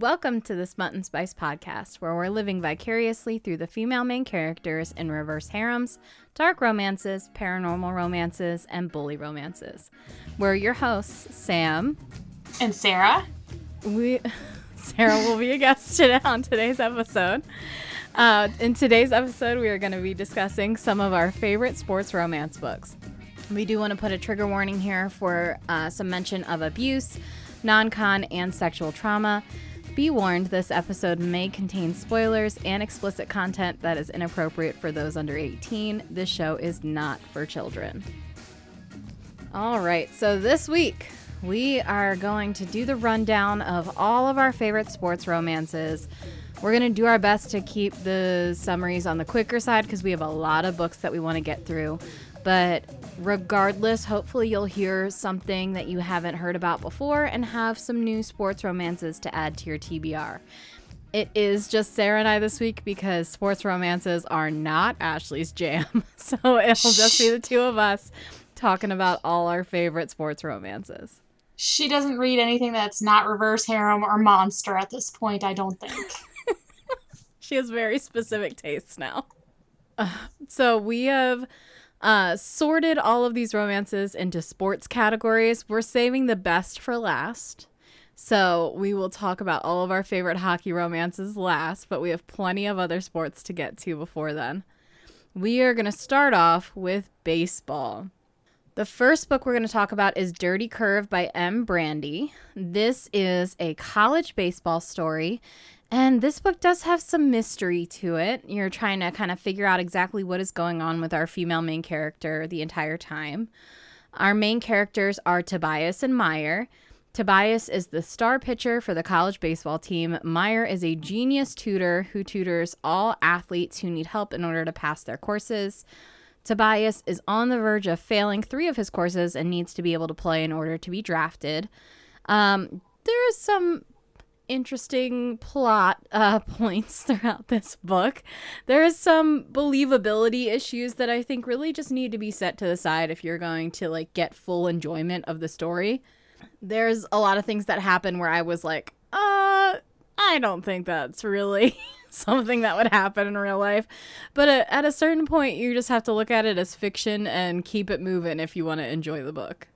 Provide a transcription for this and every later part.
Welcome to the Smut and Spice podcast, where we're living vicariously through the female main characters in reverse harems, dark romances, paranormal romances, and bully romances. We're your hosts, Sam and Sarah. We Sarah will be a guest today on today's episode. Uh, in today's episode, we are going to be discussing some of our favorite sports romance books. We do want to put a trigger warning here for uh, some mention of abuse, non con, and sexual trauma. Be warned, this episode may contain spoilers and explicit content that is inappropriate for those under 18. This show is not for children. All right, so this week we are going to do the rundown of all of our favorite sports romances. We're going to do our best to keep the summaries on the quicker side because we have a lot of books that we want to get through. But regardless, hopefully you'll hear something that you haven't heard about before and have some new sports romances to add to your TBR. It is just Sarah and I this week because sports romances are not Ashley's jam. So it'll just be the two of us talking about all our favorite sports romances. She doesn't read anything that's not reverse harem or monster at this point, I don't think. she has very specific tastes now. Uh, so we have uh, sorted all of these romances into sports categories. We're saving the best for last. So we will talk about all of our favorite hockey romances last, but we have plenty of other sports to get to before then. We are going to start off with baseball. The first book we're going to talk about is Dirty Curve by M. Brandy. This is a college baseball story, and this book does have some mystery to it. You're trying to kind of figure out exactly what is going on with our female main character the entire time. Our main characters are Tobias and Meyer. Tobias is the star pitcher for the college baseball team. Meyer is a genius tutor who tutors all athletes who need help in order to pass their courses. Tobias is on the verge of failing three of his courses and needs to be able to play in order to be drafted. Um, there is some interesting plot uh, points throughout this book. There is some believability issues that I think really just need to be set to the side if you're going to like get full enjoyment of the story. There's a lot of things that happen where I was like, uh, I don't think that's really something that would happen in real life. But at a certain point, you just have to look at it as fiction and keep it moving if you want to enjoy the book.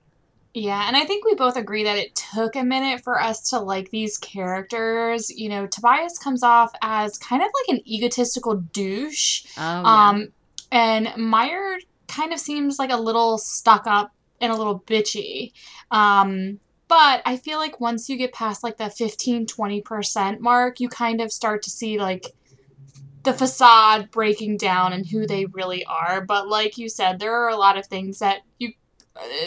Yeah, and I think we both agree that it took a minute for us to like these characters. You know, Tobias comes off as kind of like an egotistical douche. Oh, yeah. Um, and Meyer kind of seems like a little stuck up and a little bitchy. Um, but I feel like once you get past like the 15 20% mark, you kind of start to see like the facade breaking down and who they really are. But like you said, there are a lot of things that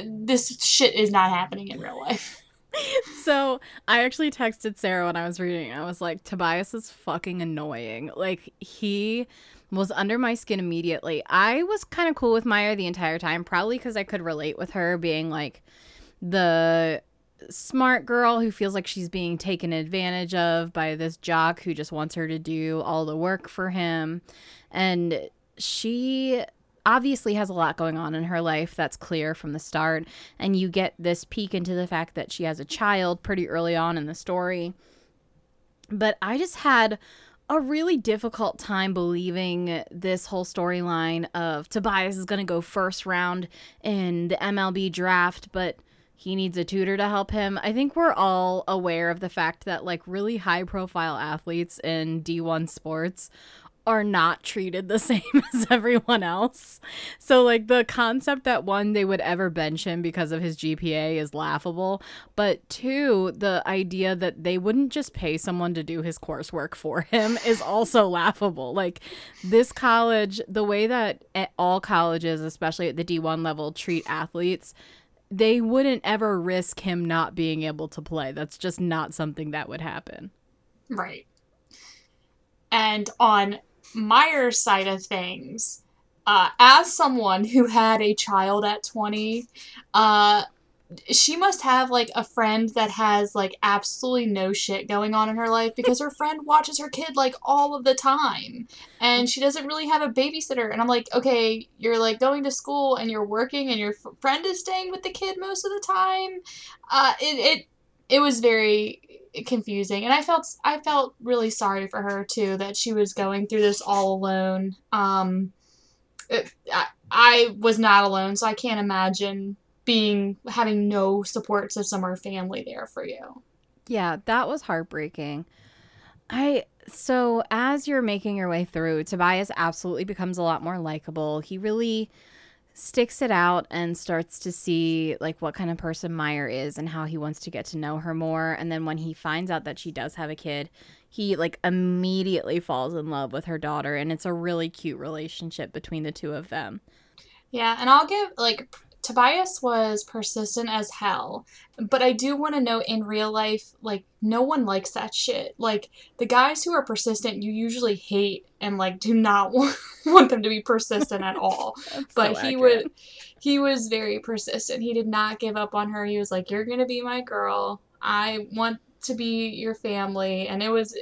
this shit is not happening in real life. so I actually texted Sarah when I was reading. I was like, Tobias is fucking annoying. Like he was under my skin immediately. I was kind of cool with Meyer the entire time, probably because I could relate with her being like the smart girl who feels like she's being taken advantage of by this jock who just wants her to do all the work for him. And she obviously has a lot going on in her life that's clear from the start and you get this peek into the fact that she has a child pretty early on in the story but i just had a really difficult time believing this whole storyline of Tobias is going to go first round in the MLB draft, but he needs a tutor to help him. I think we're all aware of the fact that like really high profile athletes in D1 sports are not treated the same as everyone else. So like the concept that one they would ever bench him because of his GPA is laughable, but two, the idea that they wouldn't just pay someone to do his coursework for him is also laughable. Like this college, the way that all colleges, especially at the D1 level treat athletes, they wouldn't ever risk him not being able to play. That's just not something that would happen. Right. And on Meyer's side of things, uh, as someone who had a child at 20, uh, she must have like a friend that has like absolutely no shit going on in her life because her friend watches her kid like all of the time and she doesn't really have a babysitter and i'm like okay you're like going to school and you're working and your f- friend is staying with the kid most of the time. Uh it it it was very confusing and i felt i felt really sorry for her too that she was going through this all alone um it, I, I was not alone so i can't imagine being having no support system or family there for you Yeah, that was heartbreaking. I so as you're making your way through, Tobias absolutely becomes a lot more likable. He really sticks it out and starts to see like what kind of person Meyer is and how he wants to get to know her more. And then when he finds out that she does have a kid, he like immediately falls in love with her daughter and it's a really cute relationship between the two of them. Yeah, and I'll give like Tobias was persistent as hell, but I do want to know in real life, like no one likes that shit. Like the guys who are persistent, you usually hate and like do not want, want them to be persistent at all. But so he would, he was very persistent. He did not give up on her. He was like, "You're gonna be my girl. I want to be your family," and it was,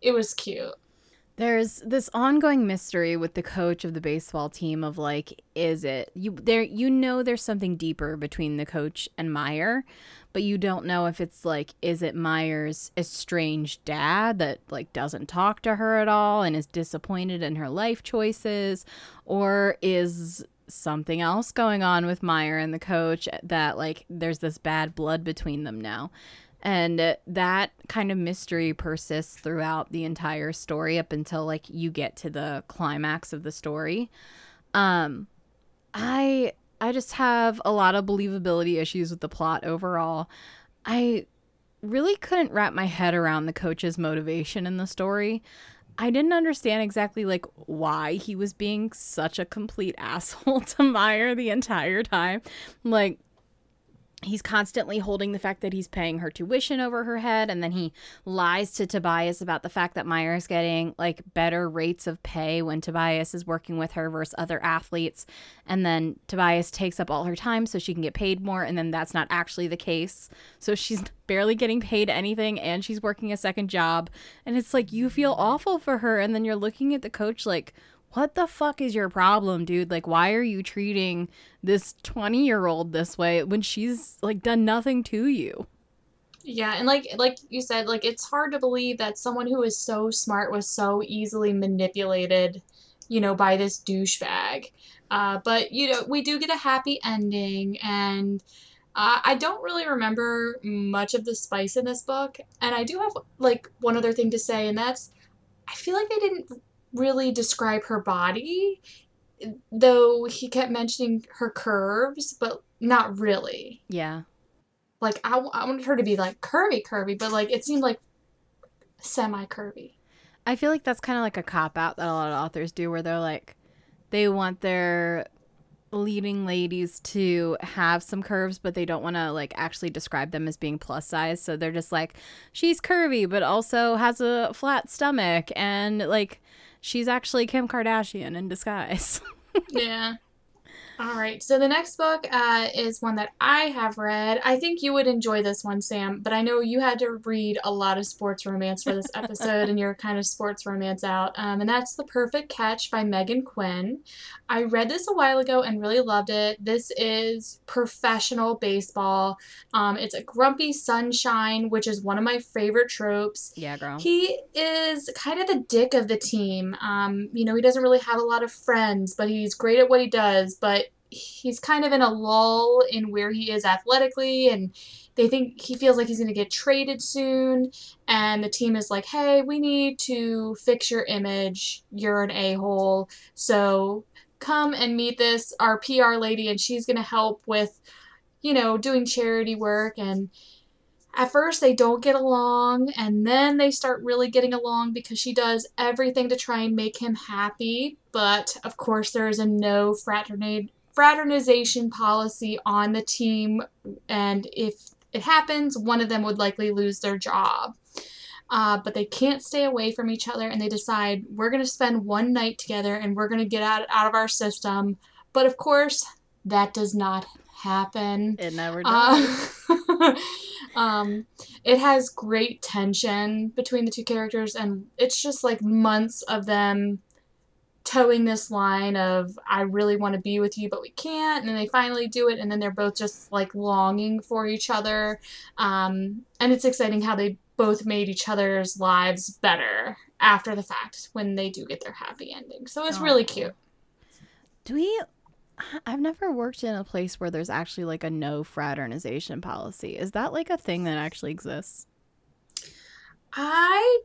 it was cute. There's this ongoing mystery with the coach of the baseball team of like, is it you there you know there's something deeper between the coach and Meyer, but you don't know if it's like, is it Meyer's estranged dad that like doesn't talk to her at all and is disappointed in her life choices, or is something else going on with Meyer and the coach that like there's this bad blood between them now. And that kind of mystery persists throughout the entire story up until like you get to the climax of the story. Um I I just have a lot of believability issues with the plot overall. I really couldn't wrap my head around the coach's motivation in the story. I didn't understand exactly like why he was being such a complete asshole to Meyer the entire time. Like he's constantly holding the fact that he's paying her tuition over her head and then he lies to Tobias about the fact that Meyer is getting like better rates of pay when Tobias is working with her versus other athletes. And then Tobias takes up all her time so she can get paid more and then that's not actually the case. So she's barely getting paid anything and she's working a second job. And it's like you feel awful for her and then you're looking at the coach like what the fuck is your problem, dude? Like, why are you treating this 20 year old this way when she's like done nothing to you? Yeah, and like like you said, like it's hard to believe that someone who is so smart was so easily manipulated, you know, by this douchebag. Uh, but you know, we do get a happy ending, and uh, I don't really remember much of the spice in this book. And I do have like one other thing to say, and that's I feel like they didn't really describe her body, though he kept mentioning her curves, but not really Yeah. like I, I wanted her to be like curvy curvy but like it seemed like semi curvy I feel like that's kind of like a cop out that a lot of authors do where they're like, they want their leading ladies to have some curves, but they don't want to like actually describe them as being plus size. So they're just like, she's curvy, but also has a flat stomach. And like, she's actually Kim Kardashian in disguise. yeah all right so the next book uh, is one that i have read i think you would enjoy this one sam but i know you had to read a lot of sports romance for this episode and you're kind of sports romance out um, and that's the perfect catch by meghan quinn i read this a while ago and really loved it this is professional baseball um, it's a grumpy sunshine which is one of my favorite tropes yeah, girl. He is kind of the dick of the team. Um, you know, he doesn't really have a lot of friends, but he's great at what he does. But he's kind of in a lull in where he is athletically, and they think he feels like he's going to get traded soon. And the team is like, hey, we need to fix your image. You're an a hole. So come and meet this, our PR lady, and she's going to help with, you know, doing charity work and at first they don't get along and then they start really getting along because she does everything to try and make him happy but of course there is a no fraternate fraternization policy on the team and if it happens one of them would likely lose their job. Uh, but they can't stay away from each other and they decide we're going to spend one night together and we're going to get out, out of our system. But of course that does not happen. It never does. uh, um, it has great tension between the two characters, and it's just like months of them towing this line of I really want to be with you, but we can't, and then they finally do it, and then they're both just like longing for each other. Um, and it's exciting how they both made each other's lives better after the fact when they do get their happy ending. So it's really cute. Do we? I've never worked in a place where there's actually like a no fraternization policy. Is that like a thing that actually exists? I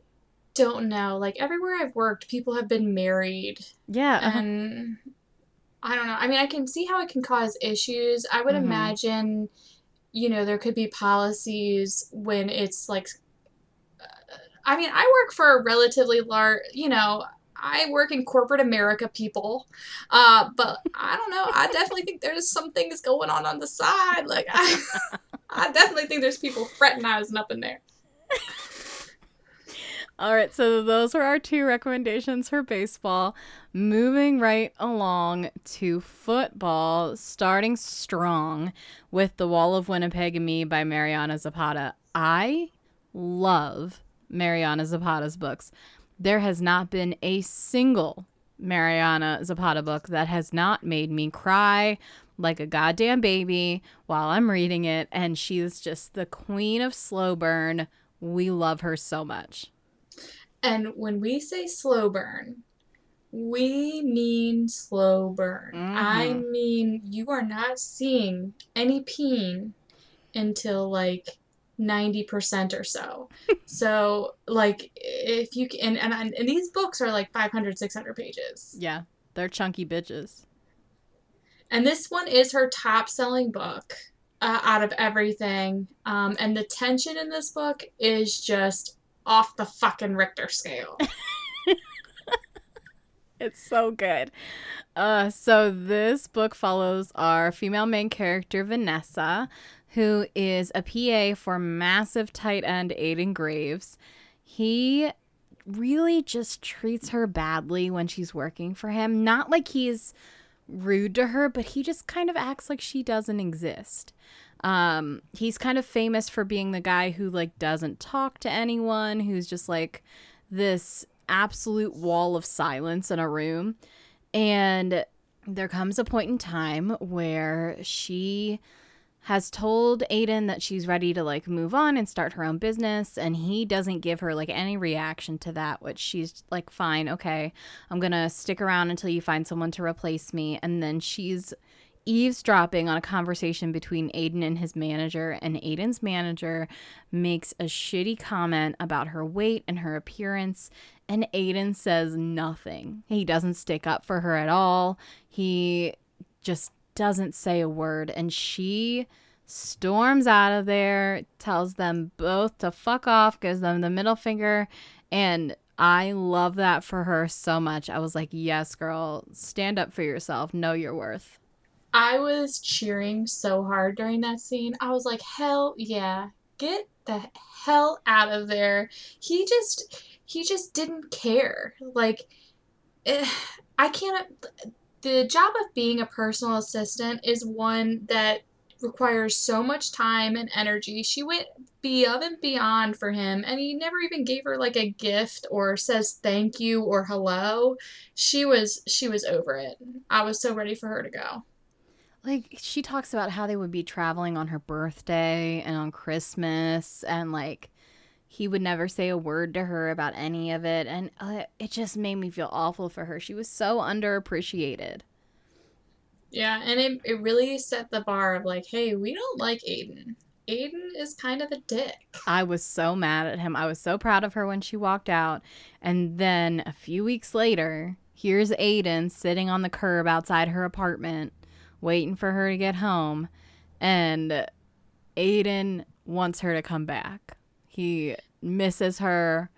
don't know. Like everywhere I've worked, people have been married Yeah. uh-huh. and I don't know. I mean, I can see how it can cause issues. I would Mhm. imagine, you know, there could be policies when it's like, uh, I mean, I work for a relatively large, you know, I work in corporate America, people. Uh, but I don't know. I definitely think there's some things going on on the side. Like, I, I definitely think there's people fraternizing up in there. All right, so those were our two recommendations for baseball. Moving right along to football, starting strong with The Wall of Winnipeg and Me by Mariana Zapata. I love Mariana Zapata's books. There has not been a single Mariana Zapata book that has not made me cry like a goddamn baby while I'm reading it, and she's just the queen of slow burn. We love her so much. And when we say slow burn, we mean slow burn. I Mhm. mean, you are not seeing any peen until like 90% or so. so, like, if you can, and, and, and these books are like 500, 600 pages. Yeah, they're chunky bitches. And this one is her top selling book uh, out of everything. Um, and the tension in this book is just off the fucking Richter scale. It's so good. Uh, so this book follows our female main character Vanessa, who is a PA for massive tight end Aiden Graves. He really just treats her badly when she's working for him. Not like he's rude to her, but he just kind of acts like she doesn't exist. Um, he's kind of famous for being the guy who like doesn't talk to anyone, who's just like this absolute wall of silence in a room. And there comes a point in time where she has told Aiden that she's ready to like move on and start her own business and he doesn't give her like any reaction to that which she's like fine okay I'm going to stick around until you find someone to replace me and then she's eavesdropping on a conversation between Aiden and his manager and Aiden's manager makes a shitty comment about her weight and her appearance and Aiden says nothing. He doesn't stick up for her at all. He just doesn't say a word and she storms out of there, tells them both to fuck off, gives them the middle finger and I love that for her so much. I was like, "Yes, girl, stand up for yourself. Know your worth." I was cheering so hard during that scene. I was like, hell yeah, get the hell out of there. He just, he just didn't care. Like, eh, I can't. The job of being a personal assistant is one that requires so much time and energy. She went above and beyond for him, and he never even gave her like a gift or says thank you or hello. She was she was over it. I was so ready for her to go. Like she talks about how they would be traveling on her birthday and on Christmas and like he would never say a word to her about any of it and uh, it just made me feel awful for her. She was so underappreciated. Yeah, and it, it really set the bar of like, hey, we don't like Aiden. Aiden is kind of a dick. I was so mad at him. I was so proud of her when she walked out. And then a few weeks later, here's Aiden sitting on the curb outside her apartment, waiting for her to get home. And Aiden wants her to come back. He misses her,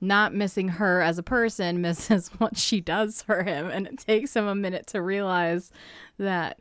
not missing her as a person, misses what she does for him. And it takes him a minute to realize that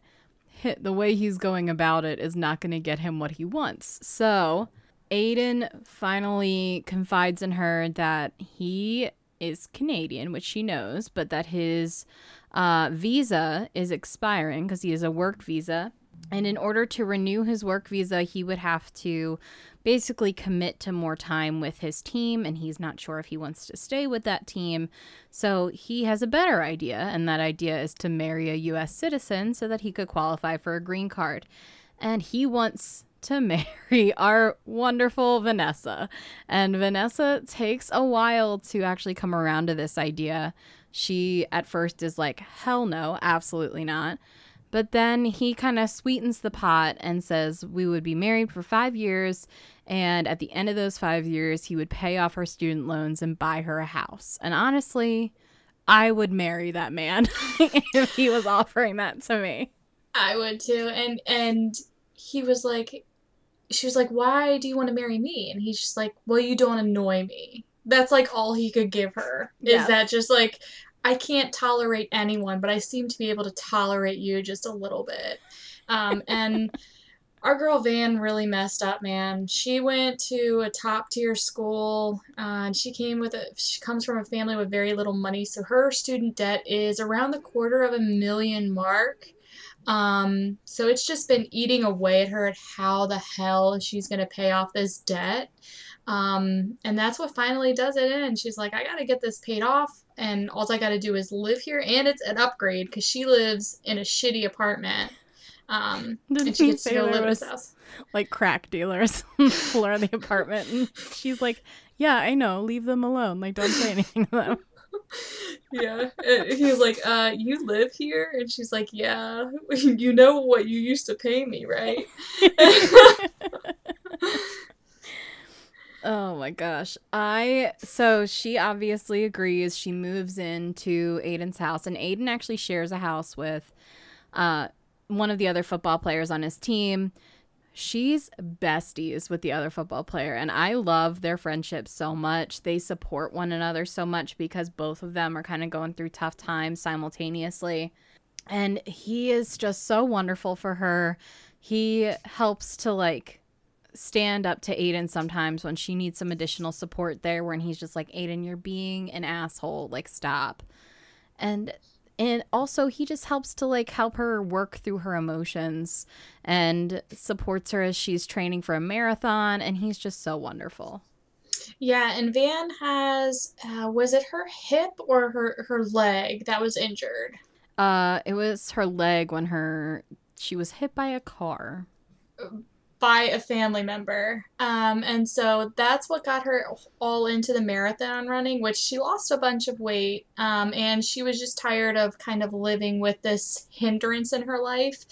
the way he's going about it is not going to get him what he wants. So, Aiden finally confides in her that he is Canadian, which she knows, but that his uh, visa is expiring because he has a work visa. And in order to renew his work visa, he would have to basically commit to more time with his team, and he's not sure if he wants to stay with that team. So he has a better idea, and that idea is to marry a US citizen so that he could qualify for a green card. And he wants to marry our wonderful Vanessa. And Vanessa takes a while to actually come around to this idea. She at first is like, hell no, absolutely not. But then he kind of sweetens the pot and says we would be married for five years. And at the end of those five years, he would pay off her student loans and buy her a house. And honestly, I would marry that man if he was offering that to me. I would too. And and he was like she was like, "Why do you want to marry me?" And he's just like, "Well, you don't annoy me." That's like all he could give her. Is Yes. that just like I can't tolerate anyone, but I seem to be able to tolerate you just a little bit. Um, and our girl Van really messed up, man. She went to a top tier school, uh, and she came with a. She comes from a family with very little money, so her student debt is around the quarter of a million mark. Um, so it's just been eating away at her at how the hell she's gonna pay off this debt. Um, and that's what finally does it in. She's like, I gotta get this paid off, and all I gotta do is live here, and it's an upgrade because she lives in a shitty apartment. Um, Didn't and she he gets to go live in was his house. like crack dealers on the floor of the apartment? And she's like, "Yeah, I know. Leave them alone. Like, don't say anything to them." yeah. And he was like, uh, you live here? And she's like, yeah. You know what you used to pay me, right? Oh my gosh. I so she obviously agrees. She moves into Aiden's house and Aiden actually shares a house with uh one of the other football players on his team. She's besties with the other football player and I love their friendship so much. They support one another so much because both of them are kind of going through tough times simultaneously. And he is just so wonderful for her. He helps to like stand up to Aiden sometimes when she needs some additional support there when he's just like Aiden you're being an asshole. Like stop. And and also he just helps to like help her work through her emotions and supports her as she's training for a marathon and he's just so wonderful. Yeah, and Van has, uh, was it her hip or her, her leg that was injured? uh it was her leg when her she was hit by a car by a family member. Um, and so that's what got her all into the marathon running, which she lost a bunch of weight. Um, and she was just tired of kind of living with this hindrance in her life.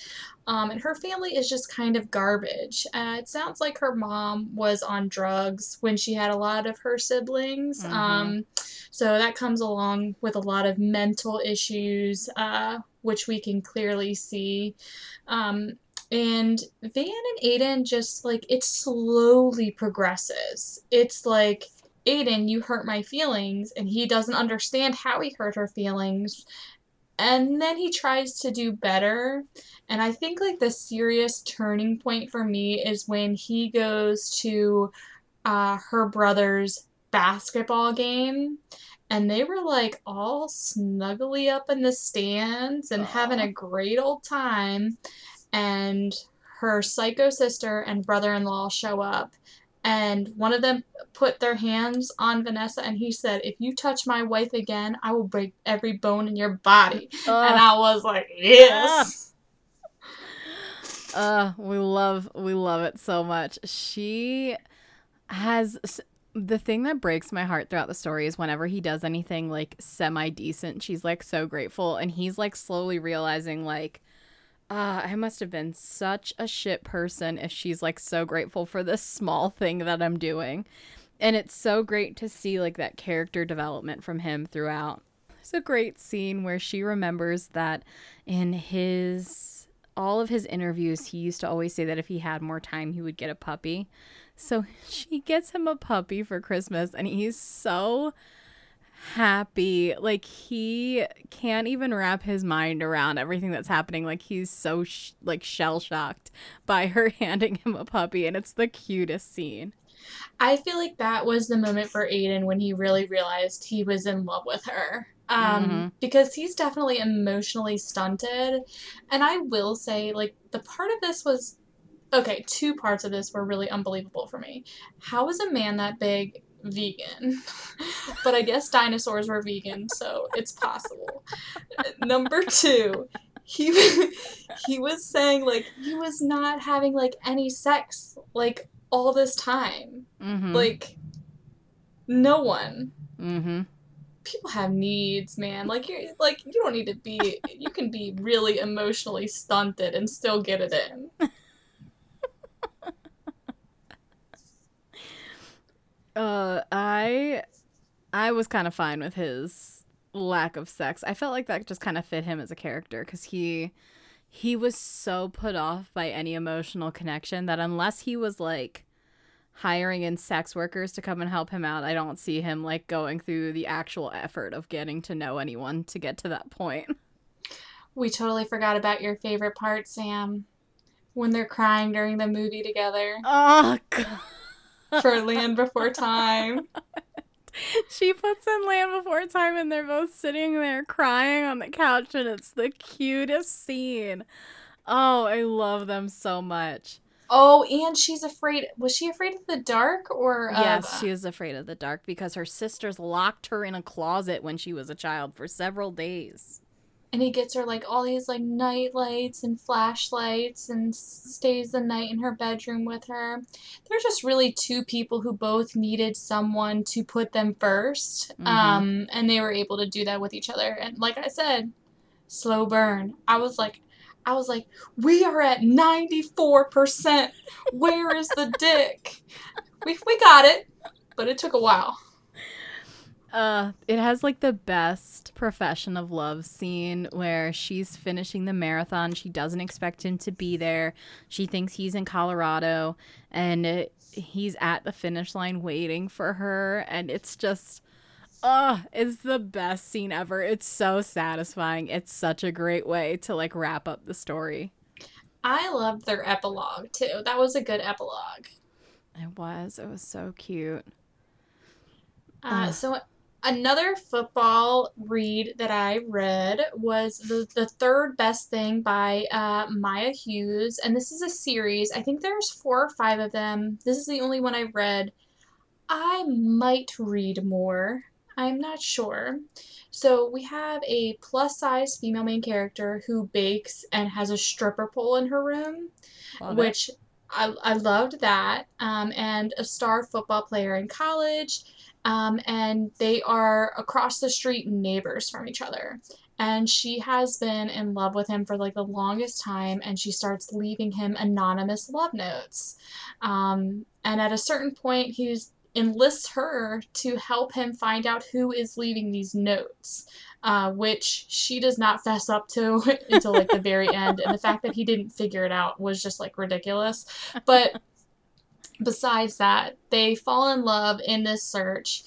Um, and her family is just kind of garbage. Uh, it sounds like her mom was on drugs when she had a lot of her siblings. Mhm. Um, so that comes along with a lot of mental issues, uh, which we can clearly see. Um, and Van and Aiden just like it slowly progresses. It's like Aiden, you hurt my feelings, and he doesn't understand how he hurt her feelings. And then he tries to do better. And I think like the serious turning point for me is when he goes to uh, her brother's basketball game. And they were like all snuggly up in the stands and having a great old time and her psycho sister and brother-in-law show up and one of them put their hands on Vanessa and he said if you touch my wife again I will break every bone in your body and I was like yes Uh, we love we love it so much. She has the thing that breaks my heart throughout the story is whenever he does anything like semi decent, she's like so grateful, and he's like slowly realizing like, uh, I must have been such a shit person if she's like so grateful for this small thing that I'm doing, and it's so great to see like that character development from him throughout. There's a great scene where she remembers that in his all of his interviews, he used to always say that if he had more time, he would get a puppy. So she gets him a puppy for Christmas, and he's so happy. Like he can't even wrap his mind around everything that's happening. Like he's so sh- like shell shocked by her handing him a puppy, and it's the cutest scene. I feel like that was the moment for Aiden when he really realized he was in love with her. Um, Mhm. because he's definitely emotionally stunted. And I will say, like, the part of this was okay, two parts of this were really unbelievable for me. How is a man that big vegan? but I guess dinosaurs were vegan, so it's possible. Number two, he he was saying like he was not having like any sex like all this time. Mm-hmm. Like no one. mm-hmm. People have needs, man. Like you like you don't need to be you can be really emotionally stunted and still get it in. Uh, I, I was kind of fine with his lack of sex. I felt like that just kind of fit him as a character because he, he was so put off by any emotional connection that unless he was like hiring in sex workers to come and help him out, I don't see him like going through the actual effort of getting to know anyone to get to that point. We totally forgot about your favorite part, Sam. When they're crying during the movie together Oh god. For Land Before Time. she puts in Land Before Time and they're both sitting there crying on the couch and it's the cutest scene. Oh, I love them so much. Oh, and she's afraid. Was she afraid of the dark or? of- Yes, uh, she was afraid of the dark because her sisters locked her in a closet when she was a child for several days. And he gets her like all these like night lights and flashlights and stays the night in her bedroom with her. They're just really two people who both needed someone to put them 1st Mhm. Um, and they were able to do that with each other. And like I said, slow burn. I was like, I was like, we are at 94%. Where is the dick? We, we got it, but it took a while. Uh, it has like the best profession of love scene where she's finishing the marathon. She doesn't expect him to be there. She thinks he's in Colorado and it, he's at the finish line waiting for her. And it's just, uh, it's the best scene ever. It's so satisfying. It's such a great way to like wrap up the story. I loved their epilogue too. That was a good epilogue. It was. It was so cute. Uh, so another football read that I read was the, the third best thing by uh, Maya Hughes, and this is a series. I think there's four or five of them. This is the only one I read. I might read more. I'm not sure. So we have a plus size female main character who bakes and has a stripper pole in her room Love it. which I, I loved that. Um, and a star football player in college. Um, and they are across the street neighbors from each other. And she has been in love with him for like the longest time, and she starts leaving him anonymous love notes. Um, and at a certain point, he enlists her to help him find out who is leaving these notes, uh, which she does not fess up to until like the very end. And the fact that he didn't figure it out was just like ridiculous. But besides that, they fall in love in this search.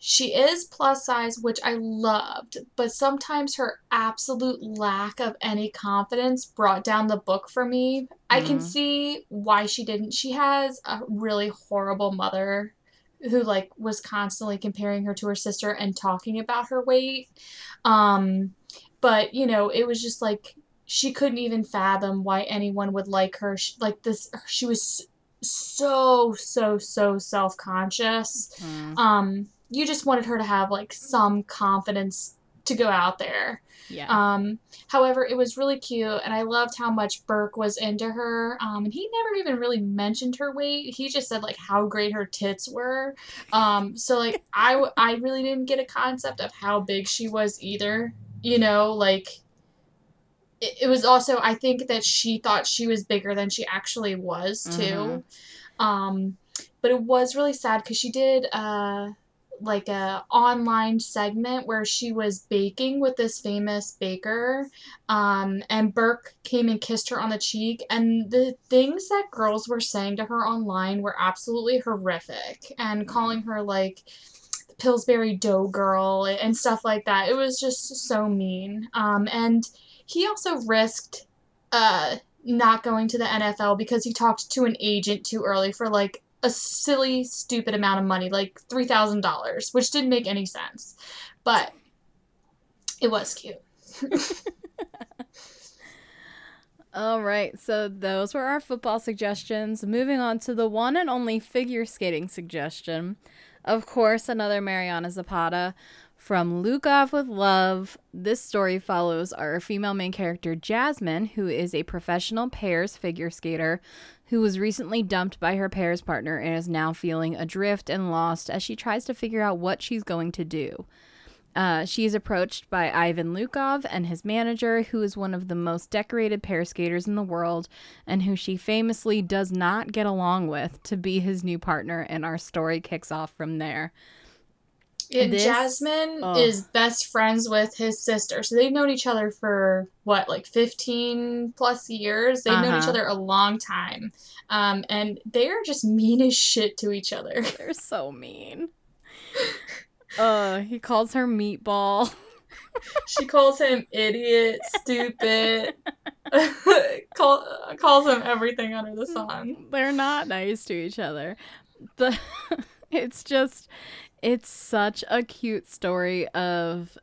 She is plus size, which I loved, but sometimes her absolute lack of any confidence brought down the book for me. I can Mhm. see why she didn't. She has a really horrible mother who like was constantly comparing her to her sister and talking about her weight. Um but you know, it was just like she couldn't even fathom why anyone would like her. She, like this she was so so so self-conscious. Mm, Um you just wanted her to have like some confidence to go out there. yeah. Um, however, it was really cute, and I loved how much Burke was into her. Um, and he never even really mentioned her weight. He just said like how great her tits were. Um, so like i i really didn't get a concept of how big she was either. You know, like it, it was also I think that she thought she was bigger than she actually was too. Um, but it was really sad because she did uh like a online segment where she was baking with this famous baker um, and burke came and kissed her on the cheek and the things that girls were saying to her online were absolutely horrific and calling her like pillsbury dough girl and stuff like that. It was just so mean. Um, and he also risked uh, not going to the nfl because he talked to an agent too early for like a silly, stupid amount of money, like three thousand dollars, which didn't make any sense, but it was cute. All right, so those were our football suggestions. Moving on to the one and only figure skating suggestion. Of course, another Mariana Zapata. From Lukov with Love, this story follows our female main character, Jasmine, who is a professional pairs figure skater who was recently dumped by her pairs partner and is now feeling adrift and lost as she tries to figure out what she's going to do. Uh, she is approached by Ivan Lukov and his manager, who is one of the most decorated pair skaters in the world and who she famously does not get along with, to be his new partner, and our story kicks off from there. Yeah, This- Jasmine oh. is best friends with his sister. So they've known each other for what, like 15 plus years? They've known each Uh-huh. other a long time. Um, and they are just mean as shit to each other. They're so mean. Uh, he calls her meatball. she calls him idiot, stupid, call, calls him everything under the sun. They're not nice to each other. But it's just it's such a cute story of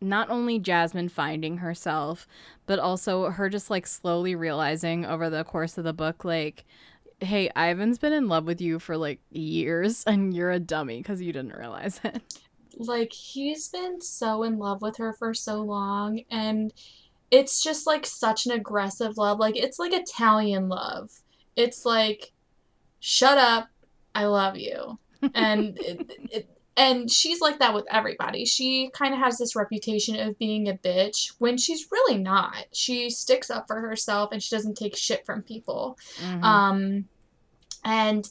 not only Jasmine finding herself, but also her just like slowly realizing over the course of the book like hey, Ivan's been in love with you for like years and you're a dummy because you didn't realize it. Like, he's been so in love with her for so long, and it's just like such an aggressive love. Like, it's like Italian love. It's like, shut up, I love you. And it, it, and she's like that with everybody. She kind of has this reputation of being a bitch when she's really not. She sticks up for herself and she doesn't take shit from people. Mhm. Um, and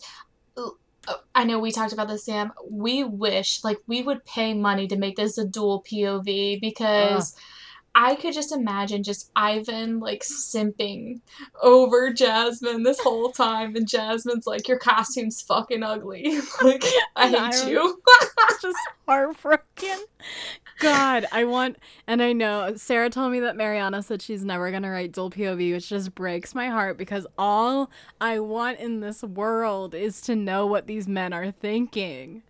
uh, I know we talked about this, Sam. We wish, like, we would pay money to make this a dual POV because I could just imagine just Ivan, like, simping over Jasmine this whole time. And Jasmine's like, Your costume's fucking ugly. like, I hate you. just heartbroken. God, I want, and I know Sarah told me that Mariana said she's never gonna write dual POV, which just breaks my heart because all I want in this world is to know what these men are thinking.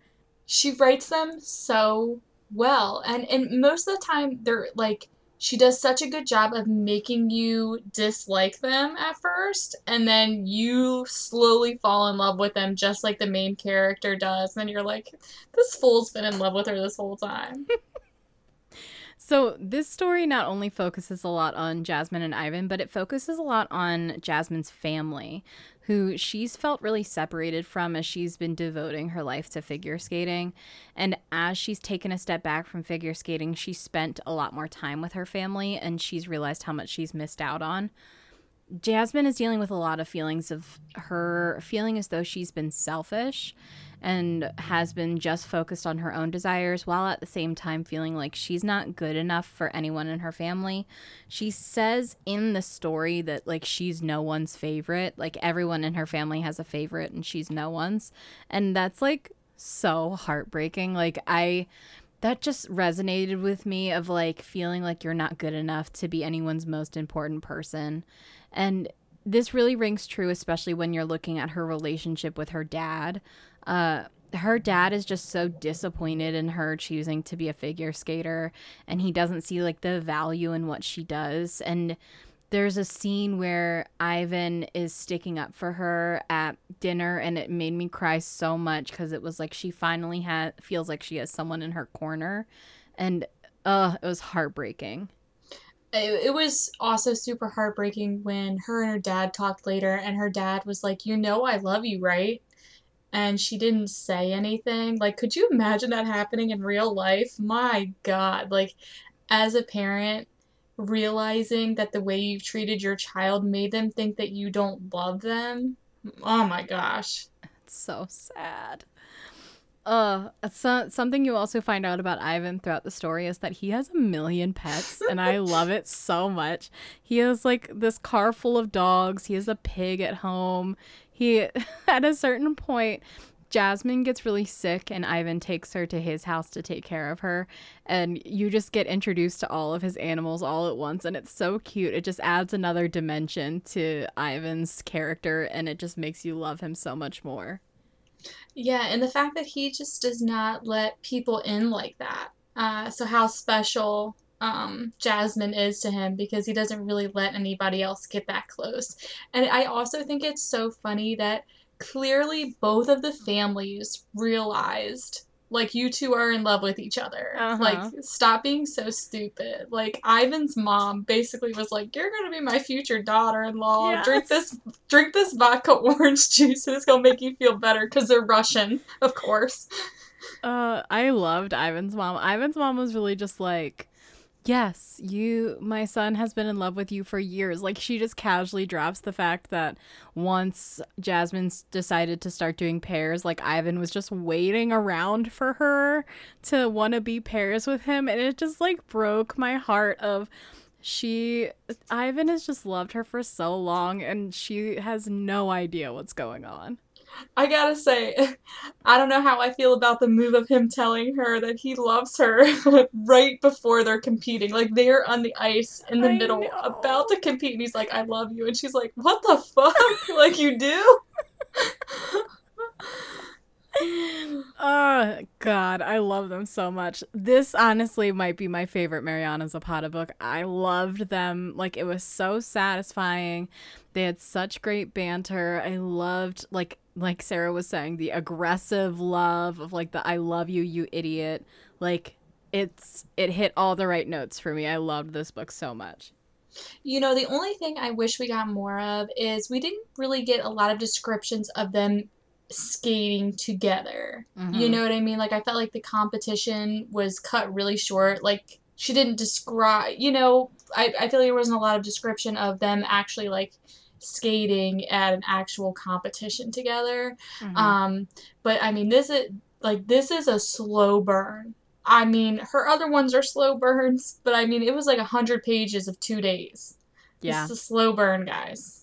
she writes them so well and and most of the time they're like she does such a good job of making you dislike them at first and then you slowly fall in love with them just like the main character does and you're like this fool's been in love with her this whole time. So this story not only focuses a lot on Jasmine and Ivan, but it focuses a lot on Jasmine's family, who she's felt really separated from as she's been devoting her life to figure skating. And as she's taken a step back from figure skating, she spent a lot more time with her family and she's realized how much she's missed out on. Jasmine is dealing with a lot of feelings of her feeling as though she's been selfish and has been just focused on her own desires while at the same time feeling like she's not good enough for anyone in her family. She says in the story that like she's no one's favorite, like everyone in her family has a favorite and she's no one's. And that's like so heartbreaking. Like I that just resonated with me of like feeling like you're not good enough to be anyone's most important person. And this really rings true, especially when you're looking at her relationship with her dad. Uh, her dad is just so disappointed in her choosing to be a figure skater, and he doesn't see like the value in what she does. And there's a scene where Ivan is sticking up for her at dinner, and it made me cry so much because it was like she finally had feels like she has someone in her corner, and uh, it was heartbreaking. it was also super heartbreaking when her and her dad talked later and her dad was like you know i love you right and she didn't say anything like could you imagine that happening in real life my god like as a parent realizing that the way you've treated your child made them think that you don't love them oh my gosh It's so sad. Uh, so, something you also find out about Ivan throughout the story is that he has a million pets, and I love it so much. He has like this car full of dogs. He has a pig at home. He, at a certain point, Jasmine gets really sick, and Ivan takes her to his house to take care of her. And you just get introduced to all of his animals all at once, and it's so cute. It just adds another dimension to Ivan's character, and it just makes you love him so much more. Yeah, and the fact that he just does not let people in like that. Uh, so how special um, Jasmine is to him because he doesn't really let anybody else get that close. And I also think it's so funny that clearly both of the families realized Like you two are in love with each other. Uh-huh. Like stop being so stupid. Like Ivan's mom basically was like, "You're gonna be my future daughter-in-law. Drink this, drink this vodka orange juice, and it's gonna make you feel better." Because they're Russian, of course. Uh, I loved Ivan's mom. Ivan's mom was really just like, yes, you, my son has been in love with you for years. Like, she just casually drops the fact that once Jasmine's decided to start doing pairs, like, Ivan was just waiting around for her to want to be pairs with him. And it just, like, broke my heart of. She, Ivan has just loved her for so long, and she has no idea what's going on. I gotta say, I don't know how I feel about the move of him telling her that he loves her right before they're competing. Like they're on the ice in the I middle, know. about to compete, and he's like, "I love you," and she's like, "What the fuck? like you do?" Oh God, I love them so much. This honestly might be my favorite Mariana Zapata book. I loved them. Like it was so satisfying. They had such great banter. I loved like like Sarah was saying, the aggressive love of like the I love you, you idiot. Like it's it hit all the right notes for me. I loved this book so much. You know, the only thing I wish we got more of is we didn't really get a lot of descriptions of them skating together. You Mhm. know what I mean? Like I felt like the competition was cut really short. Like she didn't describe, you know, I, I feel like there wasn't a lot of description of them actually like skating at an actual competition together. Mhm. Um, but I mean, this is like this is a slow burn. I mean, her other ones are slow burns, but I mean, it was like a hundred pages of two days. yeah. Is a slow burn, guys.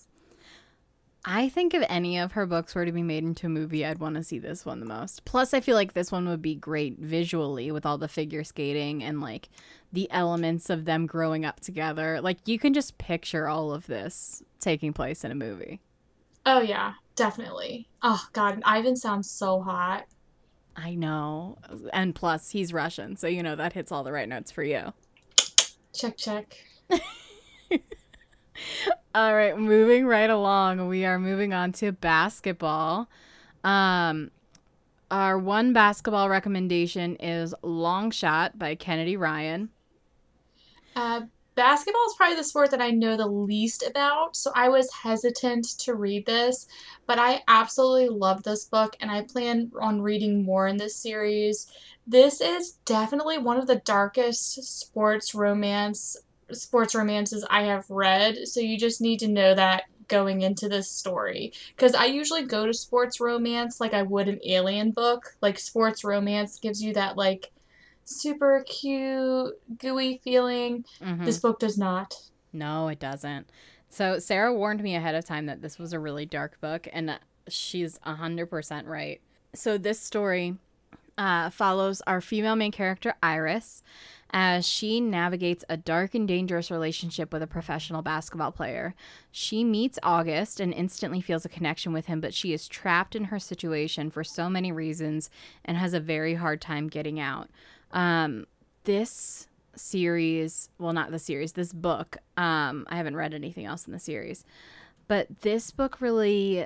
I think if any of her books were to be made into a movie, I'd want to see this one the most. Plus, I feel like this one would be great visually with all the figure skating and like the elements of them growing up together. Like, you can just picture all of this taking place in a movie. Oh yeah, definitely. Oh god, Ivan sounds so hot. I know. And plus, he's Russian, so you know that hits all the right notes for you. Check check. All right, moving right along, we are moving on to basketball. Um, our one basketball recommendation is Long Shot by Kennedy Ryan. Uh, basketball is probably the sport that I know the least about, so I was hesitant to read this, but I absolutely love this book and I plan on reading more in this series. This is definitely one of the darkest sports romance sports romances I have read, so you just need to know that going into this story because I usually go to sports romance like I would an alien book. Like sports romance gives you that like super cute, gooey feeling. Mhm. This book does not. No, it doesn't. So Sarah warned me ahead of time that this was a really dark book, and she's hundred percent right. So this story uh, follows our female main character Iris as she navigates a dark and dangerous relationship with a professional basketball player. She meets August and instantly feels a connection with him, but she is trapped in her situation for so many reasons and has a very hard time getting out. Um, this series, well, not the series, this book, um, I haven't read anything else in the series, but this book really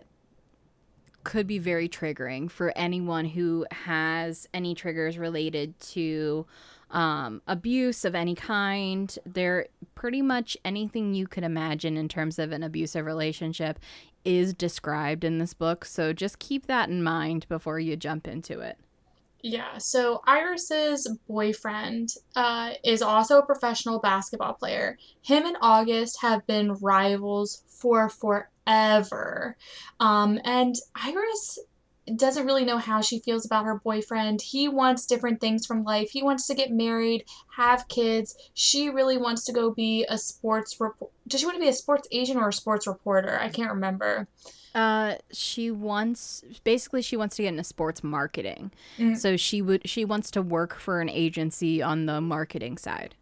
could be very triggering for anyone who has any triggers related to um, abuse of any kind. They're pretty much anything you could imagine in terms of an abusive relationship is described in this book. So just keep that in mind before you jump into it. Yeah, so Iris's boyfriend uh, is also a professional basketball player. Him and August have been rivals for forever. Um, and Iris doesn't really know how she feels about her boyfriend. He wants different things from life. He wants to get married, have kids. She really wants to go be a sports report. Does she want to be a sports agent or a sports reporter? I can't remember. Uh, she wants basically she wants to get into sports marketing. Mm. So she would she wants to work for an agency on the marketing side.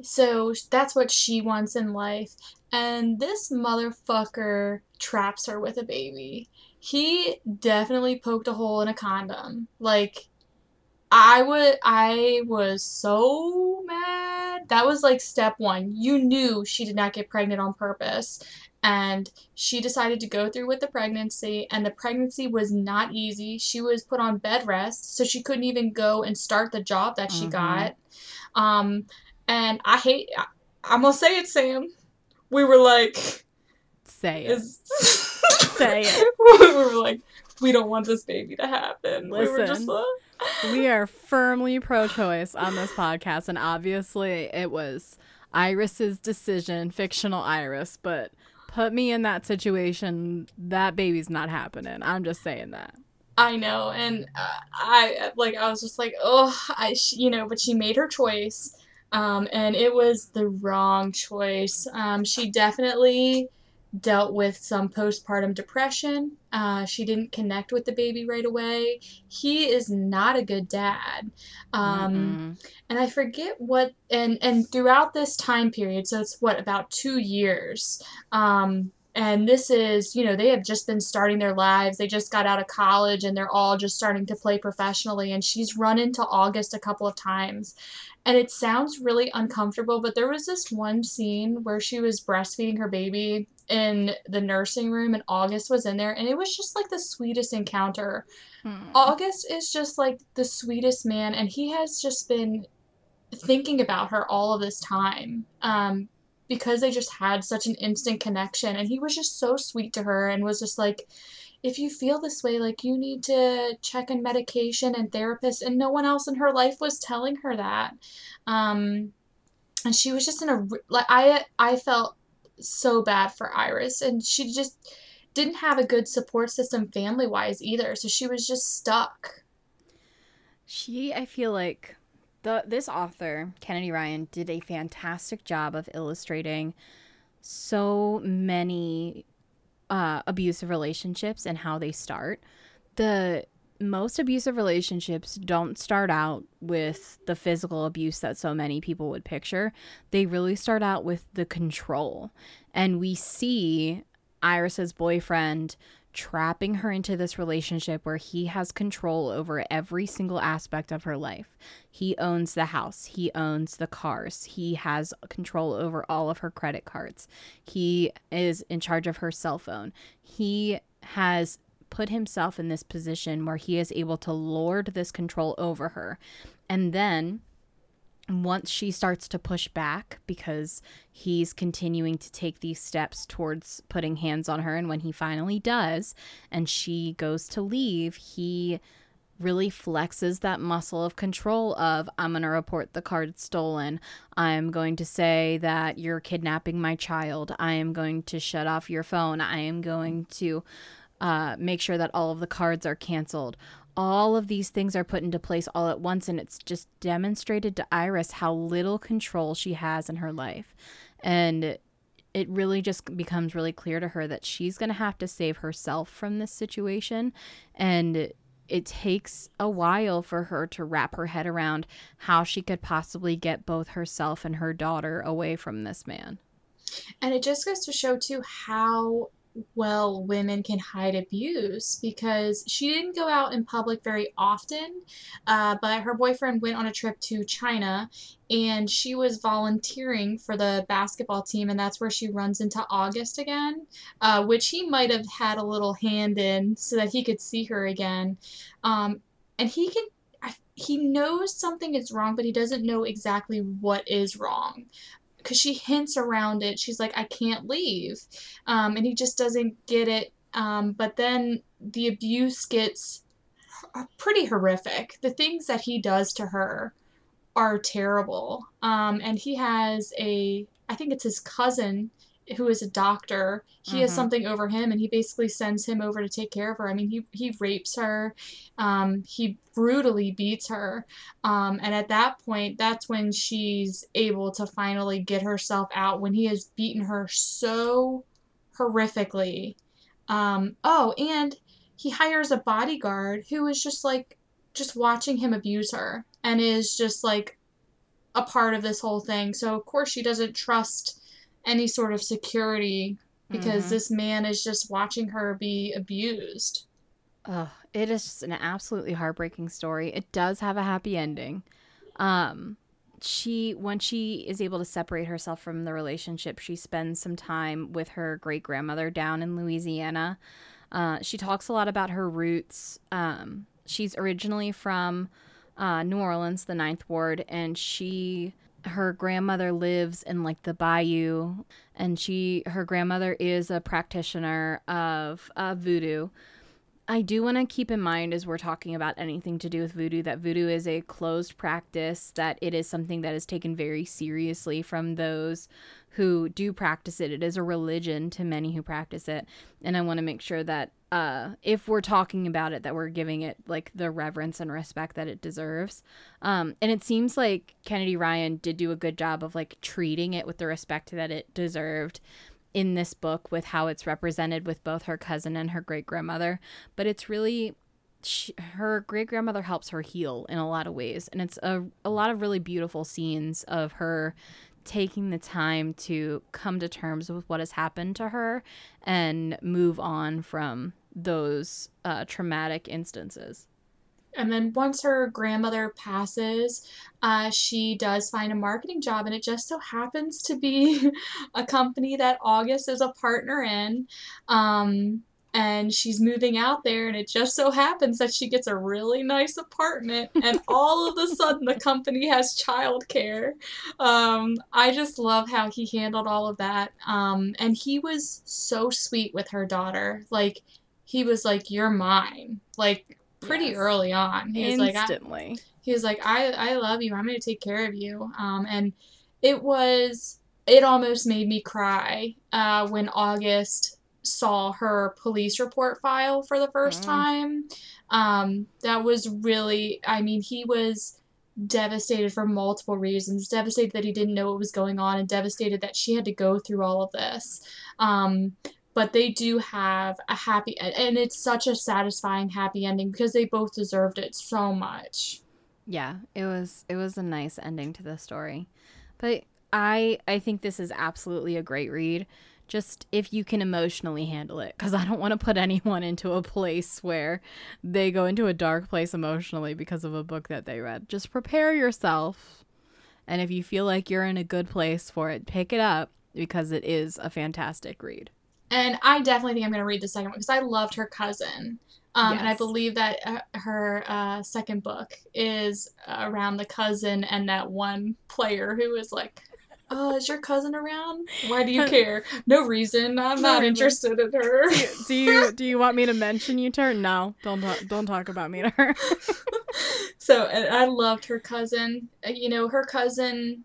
So that's what she wants in life. And this motherfucker traps her with a baby. He definitely poked a hole in a condom. Like I would I was so mad. That was like step 1. You knew she did not get pregnant on purpose. and she decided to go through with the pregnancy and the pregnancy was not easy she was put on bed rest so she couldn't even go and start the job that she Mhm. got um and i hate I, i'm gonna say it sam we were like Say it. Say it. we were like we don't want this baby to happen we were just Listen. like we are firmly pro-choice on this podcast, and obviously it was Iris's decision, fictional Iris. But put me in that situation, that baby's not happening. I'm just saying that. I know, and uh, I like I was just like, oh, I sh-, you know, but she made her choice, um, and it was the wrong choice. Um, she definitely dealt with some postpartum depression. Uh, she didn't connect with the baby right away. He is not a good dad. Um, and I forget what and and throughout this time period, so it's what about two years. Um, and this is, you know, they have just been starting their lives. They just got out of college and they're all just starting to play professionally. And she's run into August a couple of times. And it sounds really uncomfortable, but there was this one scene where she was breastfeeding her baby in the nursing room and August was in there and it was just like the sweetest encounter. Mm. August is just like the sweetest man, and he has just been thinking about her all of this time um, because they just had such an instant connection. And he was just so sweet to her and was just like, if you feel this way, like you need to check in medication and therapist and no one else in her life was telling her that. Um, and she was just in a like I I felt so bad for Iris, and she just didn't have a good support system family wise either. So she was just stuck. She, I feel like the this author Kennedy Ryan did a fantastic job of illustrating so many uh, abusive relationships and how they start. The most abusive relationships don't start out with the physical abuse that so many people would picture. They really start out with the control. And we see Iris's boyfriend trapping her into this relationship where he has control over every single aspect of her life. He owns the house, he owns the cars, he has control over all of her credit cards. He is in charge of her cell phone. He has put himself in this position where he is able to lord this control over her. And then once she starts to push back because he's continuing to take these steps towards putting hands on her and when he finally does and she goes to leave he really flexes that muscle of control of i'm going to report the card stolen. I'm going to say that you're kidnapping my child. I am going to shut off your phone. I am going to uh, make sure that all of the cards are canceled. All of these things are put into place all at once and it's just demonstrated to iris how little control she has in her life. And it really just becomes really clear to her that she's going to have to save herself from this situation. And it takes a while for her to wrap her head around how she could possibly get both herself and her daughter away from this man. And it just goes to show too how well women can hide abuse because she didn't go out in public very often, uh, but her boyfriend went on a trip to China and she was volunteering for the basketball team, and that's where she runs into August again, uh, which he might have had a little hand in so that he could see her again. Um, and he can. He knows something is wrong, but he doesn't know exactly what is wrong because she hints around it. She's like, I can't leave. Um, and he just doesn't get it. Um, but then the abuse gets pretty horrific. The things that he does to her are terrible. Um, and he has a, I think it's his cousin who is a doctor. He has Mhm. something over him and he basically sends him over to take care of her. I mean, he, he rapes her. Um, he brutally beats her. Um, and at that point, that's when she's able to finally get herself out when he has beaten her so horrifically. Um, oh, and he hires a bodyguard who is just like, just watching him abuse her and is just like a part of this whole thing. So, of course, she doesn't trust any sort of security because Mhm. this man is just watching her be abused. Ugh, it is just an absolutely heartbreaking story. It does have a happy ending. Um, she when she is able to separate herself from the relationship, she spends some time with her great grandmother down in Louisiana. Uh, she talks a lot about her roots. Um, she's originally from uh, New Orleans, the Ninth Ward, and she her grandmother lives in like the bayou and she her grandmother is a practitioner of uh, voodoo. I do want to keep in mind as we're talking about anything to do with voodoo that voodoo is a closed practice, that it is something that is taken very seriously from those who do practice it. It is a religion to many who practice it. And I want to make sure that uh, if we're talking about it, that we're giving it like the reverence and respect that it deserves. Um, and it seems like Kennedy Ryan did do a good job of like treating it with the respect that it deserved in this book with how it's represented with both her cousin and her great grandmother. But it's really she, her great grandmother helps her heal in a lot of ways, and it's a a lot of really beautiful scenes of her taking the time to come to terms with what has happened to her and move on from those uh, traumatic instances. And then once her grandmother passes, uh, she does find a marketing job, and it just so happens to be a company that August is a partner in. Um, and she's moving out there, and it just so happens that she gets a really nice apartment, and all of a sudden the company has childcare. Um, I just love how he handled all of that. Um, and he was so sweet with her daughter. Like, he was like, You're mine. Like, pretty yes. early on. He was Instantly. like, I, he was like, I, I love you. I'm going to take care of you. Um, and it was, it almost made me cry uh, when August saw her police report file for the first mm. time. Um, that was really, I mean, he was devastated for multiple reasons. Devastated that he didn't know what was going on, and devastated that she had to go through all of this. Um, but they do have a happy and it's such a satisfying happy ending because they both deserved it so much yeah it was it was a nice ending to the story but i i think this is absolutely a great read just if you can emotionally handle it because i don't want to put anyone into a place where they go into a dark place emotionally because of a book that they read just prepare yourself and if you feel like you're in a good place for it pick it up because it is a fantastic read and I definitely think I'm going to read the second one because I loved her cousin. Um, yes. And I believe that uh, her uh, second book is around the cousin and that one player who is like, "Oh, is your cousin around? Why do you care? No reason. I'm not interested in her." Do you, do you do you want me to mention you to her? No, don't talk, don't talk about me to her. so, I loved her cousin. Uh, you know, her cousin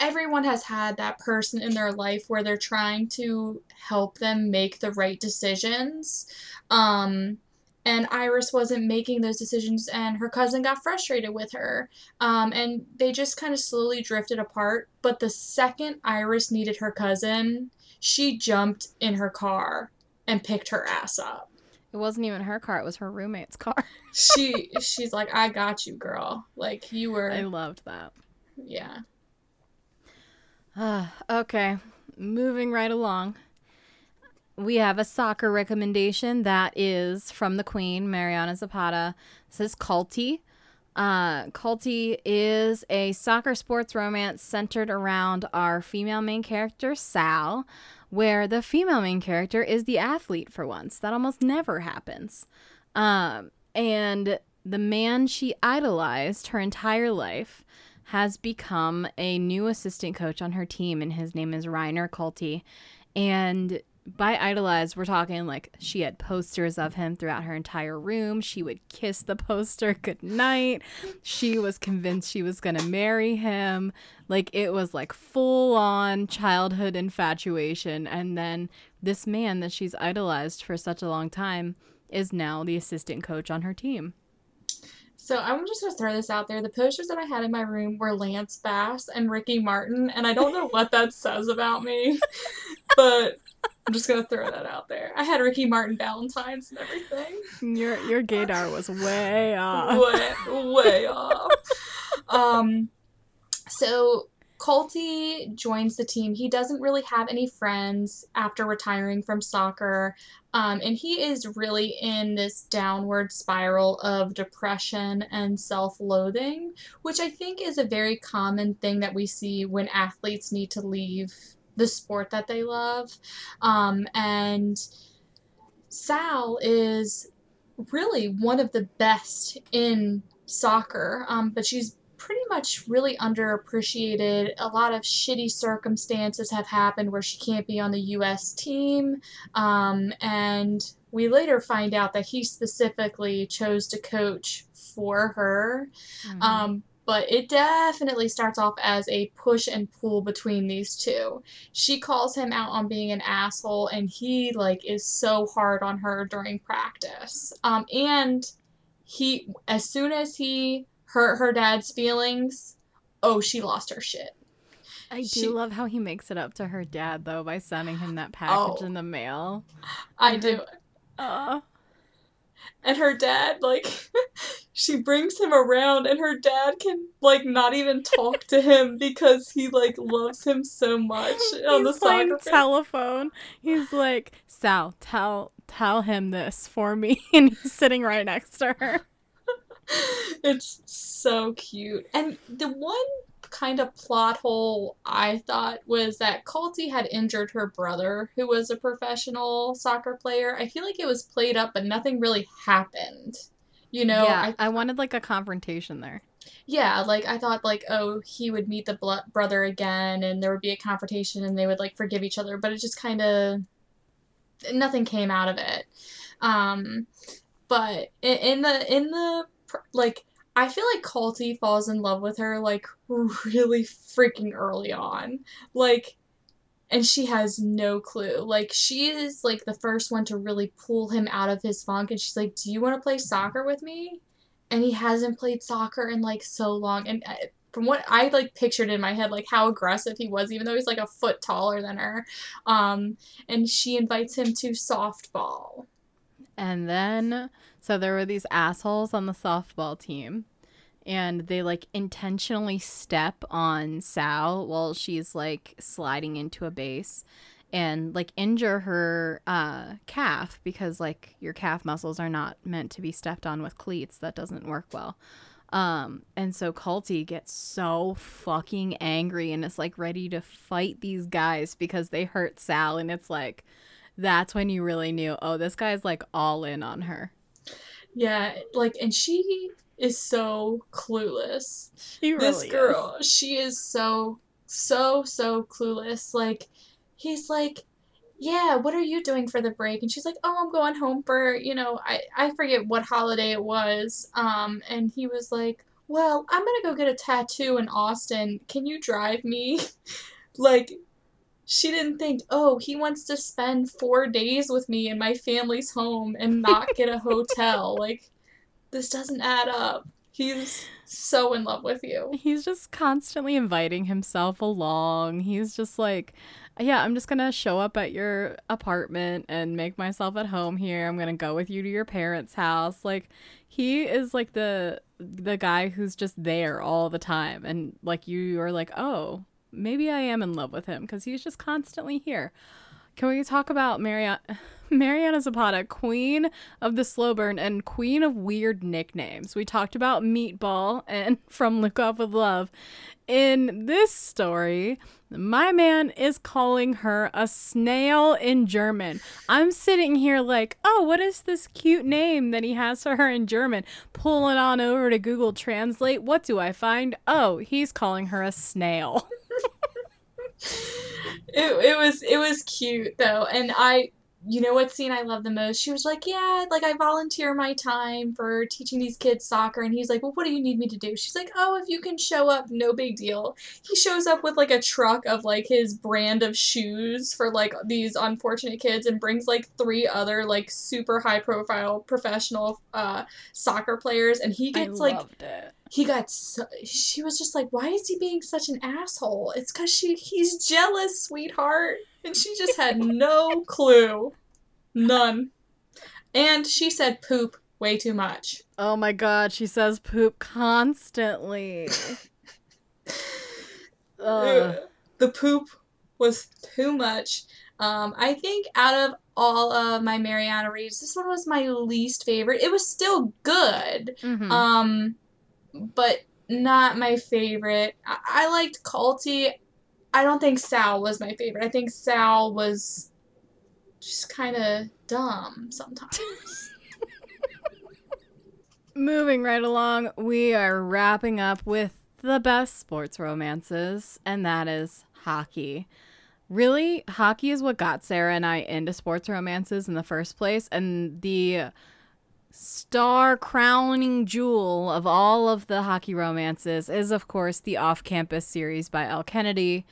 everyone has had that person in their life where they're trying to help them make the right decisions. Um, and Iris wasn't making those decisions, and her cousin got frustrated with her. Um, and they just kind of slowly drifted apart. But the second Iris needed her cousin, she jumped in her car and picked her ass up. It wasn't even her car; it was her roommate's car. she she's like, "I got you, girl. Like you were." I loved that. Yeah. Uh, okay, moving right along. We have a soccer recommendation that is from the Queen, Mariana Zapata. This is Kulti. Uh, Kulti is a soccer sports romance centered around our female main character, Sal, where the female main character is the athlete for once. That almost never happens. Um, and the man she idolized her entire life has become a new assistant coach on her team, and his name is Reiner Kulti. And by idolize, we're talking like she had posters of him throughout her entire room. She would kiss the poster goodnight. She was convinced she was going to marry him. Like it was like full on childhood infatuation. And then this man that she's idolized for such a long time is now the assistant coach on her team. So I'm just gonna throw this out there. The posters that I had in my room were Lance Bass and Ricky Martin, and I don't know what that says about me, but I'm just gonna throw that out there. I had Ricky Martin Valentines and everything. Your your gaydar was way off. way way off. Um, so Kulti joins the team. He doesn't really have any friends after retiring from soccer. Um, and he is really in this downward spiral of depression and self loathing, which I think is a very common thing that we see when athletes need to leave the sport that they love. Um, and Sal is really one of the best in soccer, um, but she's pretty much really underappreciated. A lot of shitty circumstances have happened where she can't be on the U.S. team, um, and we later find out that he specifically chose to coach for her. Mm-hmm. Um, but it definitely starts off as a push and pull between these two. She calls him out on being an asshole, and he like is so hard on her during practice. Um, and he, as soon as he hurt her dad's feelings, oh, she lost her shit. I do she, love how he makes it up to her dad though by sending him that package oh, in the mail. I do. Uh, and her dad like she brings him around and her dad can like not even talk to him because he like loves him so much on He's the playing telephone. He's like sal tell tell him this for me. And he's sitting right next to her. It's so cute. And the one kind of plot hole I thought was that Kulti had injured her brother, who was a professional soccer player. I feel like it was played up, but nothing really happened. You know, yeah, I, I wanted like a confrontation there. Yeah, like I thought, like oh, he would meet the bl- brother again, and there would be a confrontation, and they would like forgive each other. But it just kind of nothing came out of it. Um, but in, in the in the like I feel like Kulti falls in love with her like really freaking early on. Like and she has no clue. Like she is like the first one to really pull him out of his funk and she's like, "Do you want to play soccer with me?" And he hasn't played soccer in like so long and uh, from what I like pictured in my head, like how aggressive he was, even though he's like a foot taller than her. Um, and she invites him to softball. And then, so there were these assholes on the softball team, and they like intentionally step on Sal while she's like sliding into a base and like injure her uh, calf because like your calf muscles are not meant to be stepped on with cleats. That doesn't work well. Um, and so Kulti gets so fucking angry and is like ready to fight these guys because they hurt Sal. And it's like, that's when you really knew, oh, this guy's like all in on her. Yeah, like, and she is so clueless. She really this girl, is. she is so, so, so clueless. Like, he's like, yeah, what are you doing for the break? And she's like, oh, I'm going home for, you know, I, I forget what holiday it was. Um, and he was like, well, I'm gonna go get a tattoo in Austin. Can you drive me? like, she didn't think, oh, he wants to spend four days with me in my family's home and not get a hotel. like, this doesn't add up. He's so in love with you. He's just constantly inviting himself along. He's just like, yeah, I'm just going to show up at your apartment and make myself at home here. I'm going to go with you to your parents' house. Like he is like the the guy who's just there all the time and like you are like, "Oh, maybe I am in love with him because he's just constantly here. Can we talk about Mariana, Mariana Zapata, queen of the slow burn and queen of weird nicknames? We talked about Meatball and from Lukov with Love. In this story, my man is calling her a snail in German. I'm sitting here like, oh, what is this cute name that he has for her in German? Pulling on over to Google Translate. What do I find? Oh, he's calling her a snail. it, it was it was cute though and i you know what scene I love the most? She was like, Yeah, like I volunteer my time for teaching these kids soccer. And he's like, Well, what do you need me to do? She's like, Oh, if you can show up, no big deal. He shows up with like a truck of like his brand of shoes for like these unfortunate kids and brings like three other like super high profile professional uh, soccer players. And he gets like. It he got so, she was just like why is he being such an asshole? It's because she he's jealous sweetheart. And she just had no clue. None. And she said poop way too much. Oh my god she says poop constantly. The poop was too much. Um, I think out of all of my Mariana reads, this one was my least favorite. It was still good, Mhm. um, but not my favorite. I, I liked Kulti. I don't think Sal was my favorite. I think Sal was just kind of dumb sometimes. Moving right along, we are wrapping up with the best sports romances, and that is hockey. Really, hockey is what got Sarah and I into sports romances in the first place, and the star crowning jewel of all of the hockey romances is, of course, the Off Campus series by Elle Kennedy.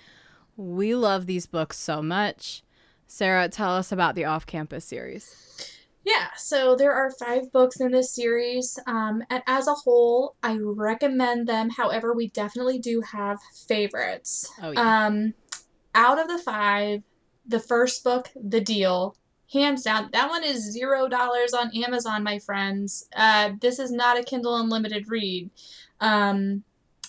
We love these books so much. Sarah, tell us about the Off Campus series. Yeah, so there are five books in this series, um, and as a whole, I recommend them. However, we definitely do have favorites. Oh, yeah. Um, out of the five, the first book, The Deal, hands down, that one is zero dollars on Amazon, my friends. Uh, this is not a Kindle Unlimited read. Um,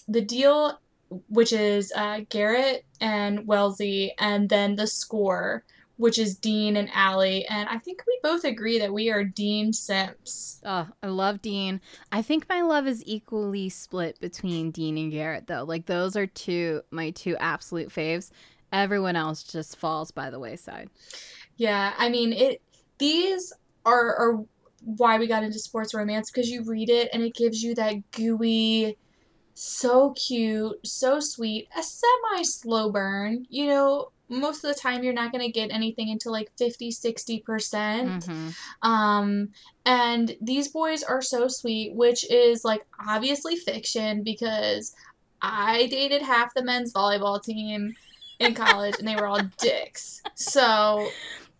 the Deal, which is uh, Garrett and Wellsy, and then The Score, which is Dean and Allie. And I think we both agree that we are Dean Simps. Oh, I love Dean. I think my love is equally split between Dean and Garrett, though. Like those are two my two absolute faves. Everyone else just falls by the wayside. Yeah, I mean it. These are are why we got into sports romance because you read it and it gives you that gooey, so cute, so sweet, a semi slow burn. You know, most of the time you're not gonna get anything until like 50 60 percent. Mhm. Um, and these boys are so sweet, which is like obviously fiction because I dated half the men's volleyball team in college and they were all dicks. So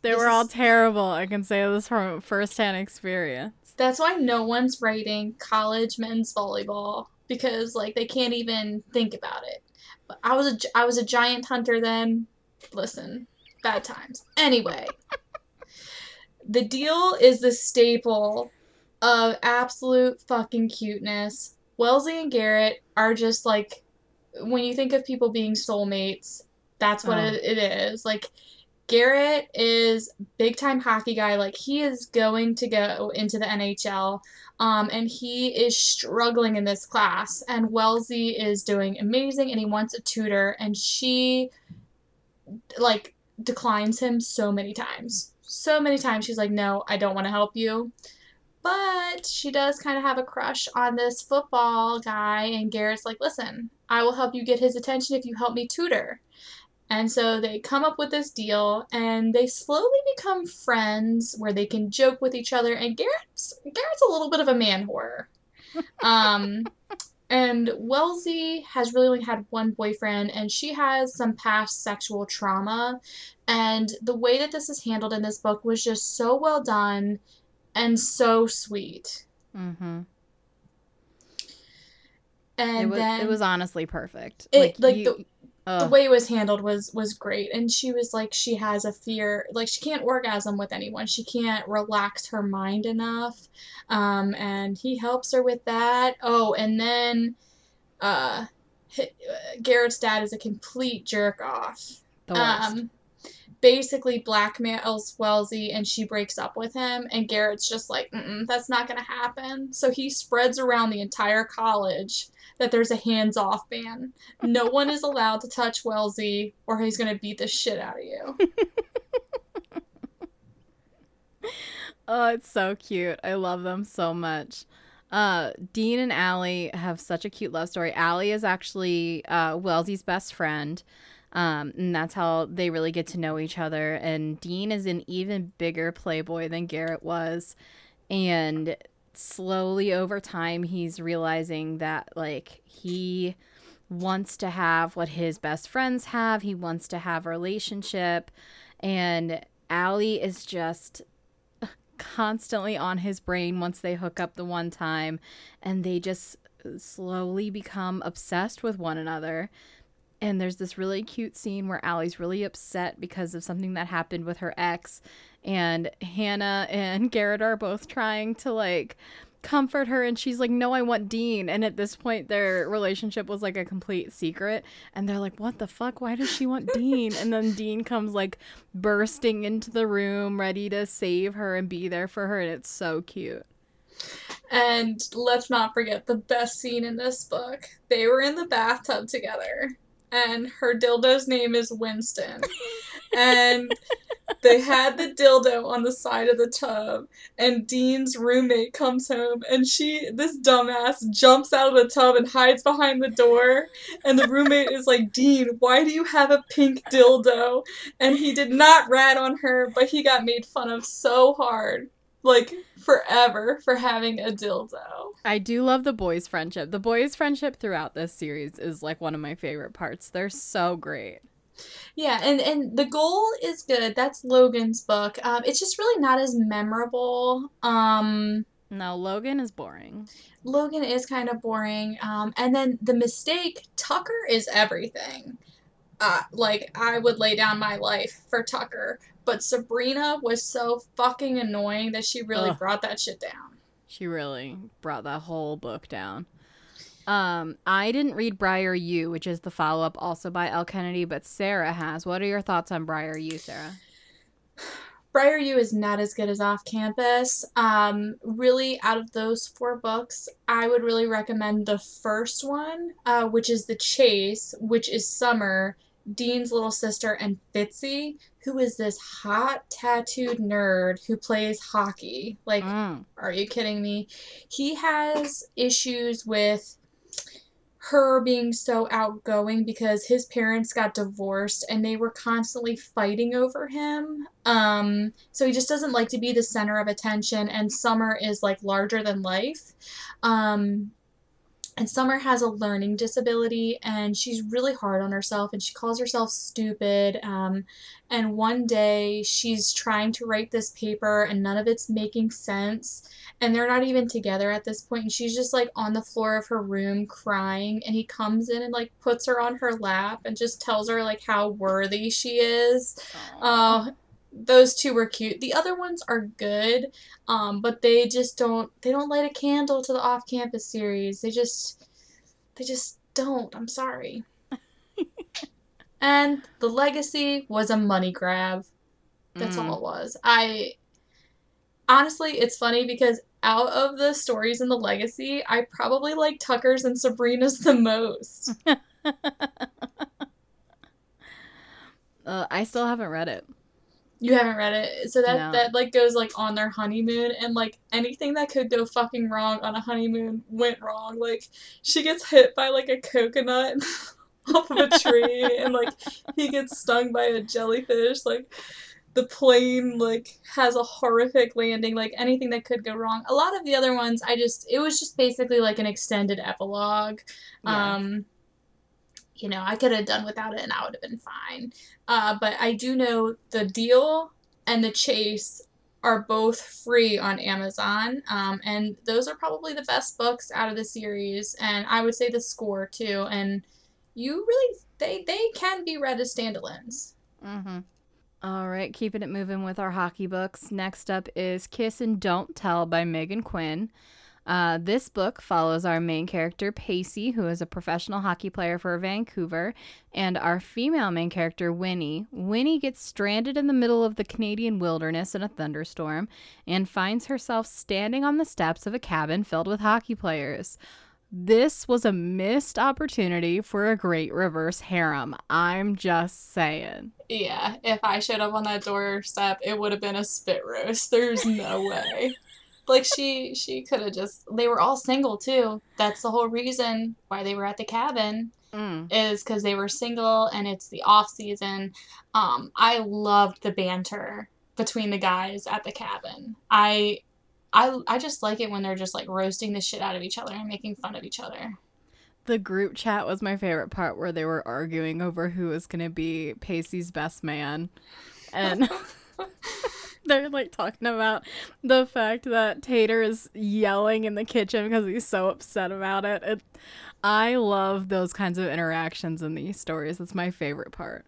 They This were all terrible. I can say this from firsthand experience. that's why no one's writing college men's volleyball because like they can't even think about it. But I was a I was a giant hunter then. Listen, bad times. Anyway, the deal is the staple of absolute fucking cuteness. Wellsy and Garrett are just like when you think of people being soulmates, that's what Oh. it, it is. Like Garrett is big time hockey guy. Like he is going to go into the NHL. Um, and he is struggling in this class. And Wellsy is doing amazing and he wants a tutor. And she like declines him so many times. So many times she's like, No, I don't want to help you. But she does kind of have a crush on this football guy, and Garrett's like, Listen, I will help you get his attention if you help me tutor. And so they come up with this deal, and they slowly become friends where they can joke with each other. And Garrett's Garrett's a little bit of a man whore. Um, and Wellsy has really only had one boyfriend, and she has some past sexual trauma. And the way that this is handled in this book was just so well done and so sweet. Mm-hmm. And It was then it was honestly perfect. It- like, you- the- the way it was handled was was great. And she was like she has a fear like she can't orgasm with anyone. She can't relax her mind enough. Um and he helps her with that. Oh and then uh garrett's dad is a complete jerk off. The worst. um basically blackmails Wellsy and she breaks up with him. And Garrett's just like that's not gonna happen. So he spreads around the entire college that there's a hands-off ban no one is allowed to touch Wellsy or he's gonna beat the shit out of you Oh, it's so cute. I love them so much. Uh, Dean and Allie have such a cute love story. Allie is actually uh, Wellsy's best friend. Um, and that's how they really get to know each other. And Dean is an even bigger playboy than Garrett was. And slowly over time, he's realizing that, like, he wants to have what his best friends have. He wants to have a relationship. And Allie is just constantly on his brain once they hook up the one time and they just slowly become obsessed with one another. And there's this really cute scene where Allie's really upset because of something that happened with her ex. And Hannah and Garrett are both trying to like comfort her and she's like no i want dean. And at this point their relationship was like a complete secret. And they're like what the fuck? Why does she want dean? And then dean comes like bursting into the room ready to save her and be there for her and it's so cute. And let's not forget the best scene in this book. They were in the bathtub together, and her dildo's name is Winston. and they had the dildo on the side of the tub, and Dean's roommate comes home, and she, this dumbass, jumps out of the tub and hides behind the door. And the roommate is like, Dean, why do you have a pink dildo? And he did not rat on her, but he got made fun of so hard like forever for having a dildo. I do love the boys' friendship. The boys' friendship throughout this series is like one of my favorite parts. They're so great. Yeah, and and the goal is good. That's Logan's book. Um, it's just really not as memorable. Um, no, Logan is boring. Logan is kind of boring. Um, and then the mistake. Tucker is everything. Uh, like I would lay down my life for Tucker, but Sabrina was so fucking annoying that she really Ugh. brought that shit down. She really brought that whole book down. Um, I didn't read Briar U, which is the follow up also by Elle Kennedy, but Sarah has. What are your thoughts on Briar U, Sarah? Briar U is not as good as Off Campus. Um, really, out of those four books, I would really recommend the first one, uh, which is The Chase, which is Summer, Dean's little sister, and Fitzy, who is this hot tattooed nerd who plays hockey. Like, Mm. are you kidding me? He has issues with her being so outgoing because his parents got divorced and they were constantly fighting over him. Um, so he just doesn't like to be the center of attention, and Summer is like larger than life. Um, and Summer has a learning disability and she's really hard on herself and she calls herself stupid. Um, and one day she's trying to write this paper and none of it's making sense. And they're not even together at this point. And she's just like on the floor of her room crying. And he comes in and like puts her on her lap and just tells her like how worthy she is. Oh, those two were cute. The other ones are good, um, but they just don't they don't light a candle to the off-campus series. They just they just don't. I'm sorry. and the legacy was a money grab. That's Mm. all it was. I honestly, it's funny because out of the stories in the legacy, I probably like Tucker's and Sabrina's the most. uh, I still haven't read it. You haven't read it, so that No. that like goes like on their honeymoon, and like anything that could go fucking wrong on a honeymoon went wrong. Like she gets hit by like a coconut off of a tree, and like he gets stung by a jellyfish. Like the plane like has a horrific landing. Like anything that could go wrong. A lot of the other ones, I just it was just basically like an extended epilogue. Yeah. Um, you know, I could have done without it and I would have been fine. Uh, but I do know the deal and the chase are both free on Amazon. Um, and those are probably the best books out of the series. And I would say the score too. And you really, they, they can be read as standalones. Mm-hmm. All right, keeping it moving with our hockey books. Next up is Kiss and Don't Tell by Meghan Quinn. Uh, this book follows our main character, Pacey, who is a professional hockey player for Vancouver, and our female main character, Winnie. Winnie gets stranded in the middle of the Canadian wilderness in a thunderstorm and finds herself standing on the steps of a cabin filled with hockey players. This was a missed opportunity for a great reverse harem. I'm just saying. Yeah, if I showed up on that doorstep, it would have been a spit roast. There's no way. Like she she could have just they were all single too. That's the whole reason why they were at the cabin Mm. is cuz they were single and it's the off season. Um I loved the banter between the guys at the cabin. I I I just like it when they're just like roasting the shit out of each other and making fun of each other. The group chat was my favorite part where they were arguing over who was going to be Pacey's best man. And they're like talking about the fact that Tater is yelling in the kitchen because he's so upset about it. it. I love those kinds of interactions in these stories. That's my favorite part.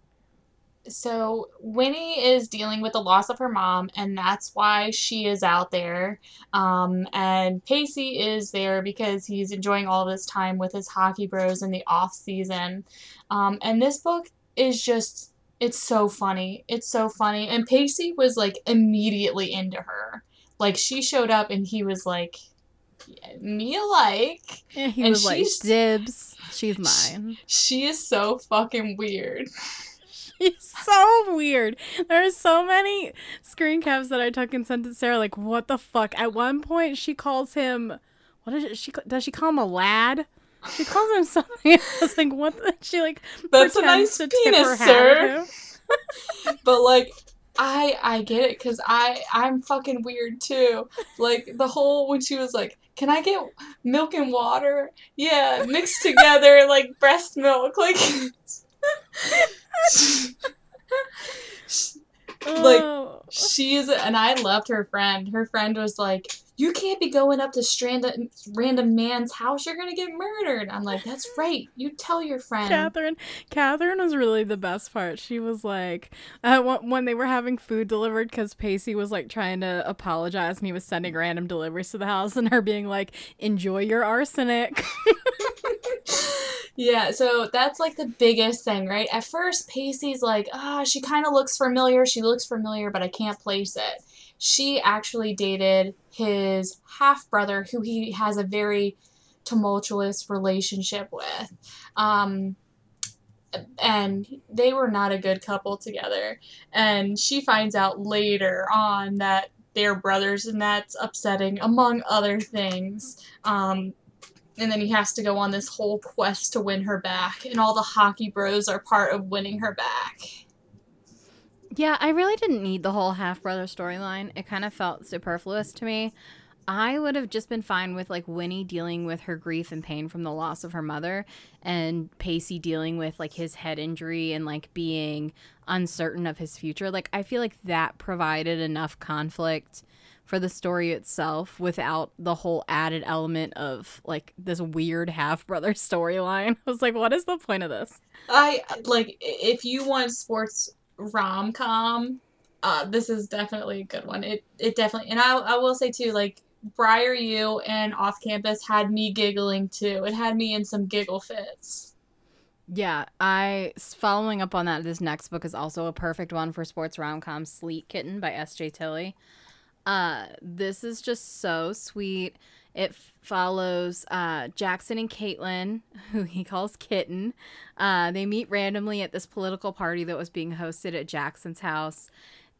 so Winnie is dealing with the loss of her mom, and that's why she is out there. Um, and Pacey is there because he's enjoying all this time with his hockey bros in the off season. Um, and this book is just it's so funny. It's so funny. And Pacey was like immediately into her. Like she showed up and he was like, me alike. Yeah, he And was like, she's- dibs. She's mine. She is so fucking weird. She's so weird. There are so many screen caps that I took and sent to Sarah. Like, what the fuck? At one point, she calls him. What is it? She does she call him a lad? She calls him something. I was like, what? The, she like That's a nice to tip her penis, sir. but like I I get it because I I'm fucking weird too. Like the whole when she was like, "Can I get milk and water?" Yeah, mixed together like breast milk. Like, Like- Oh. she is, and I loved her friend. Her friend was like, "You can't be going up to strand a random man's house. You're gonna get murdered." I'm like, "That's right. You tell your friend." Catherine, Catherine was really the best part. She was like, uh, when they were having food delivered, because Pacey was like trying to apologize and he was sending random deliveries to the house, and her being like, "Enjoy your arsenic." Yeah, so that's like the biggest thing, right? At first, Pacey's like, ah, she kind of looks familiar. She looks familiar, but I can't place it. She actually dated his half brother, who he has a very tumultuous relationship with. Um, and they were not a good couple together. And she finds out later on that they're brothers, and that's upsetting, among other things. Um, and then he has to go on this whole quest to win her back and all the hockey bros are part of winning her back Yeah, I really didn't need the whole half brother storyline. It kind of felt superfluous to me. I would have just been fine with like Winnie dealing with her grief and pain from the loss of her mother and Pacey dealing with like his head injury and like being uncertain of his future. Like I feel like that provided enough conflict for the story itself without the whole added element of like this weird half brother storyline. I was like, what is the point of this? i like if you want sports rom-com uh, this is definitely a good one it it definitely and i, I will say too like briar u and off campus had me giggling too it had me in some giggle fits Yeah, I following up on that. This next book is also a perfect one for sports rom com. Sleet Kitten by S.J. Tilly. Uh, this is just so sweet. It f- follows uh, Jackson and Caitlin, who he calls Kitten. Uh, they meet randomly at this political party that was being hosted at Jackson's house,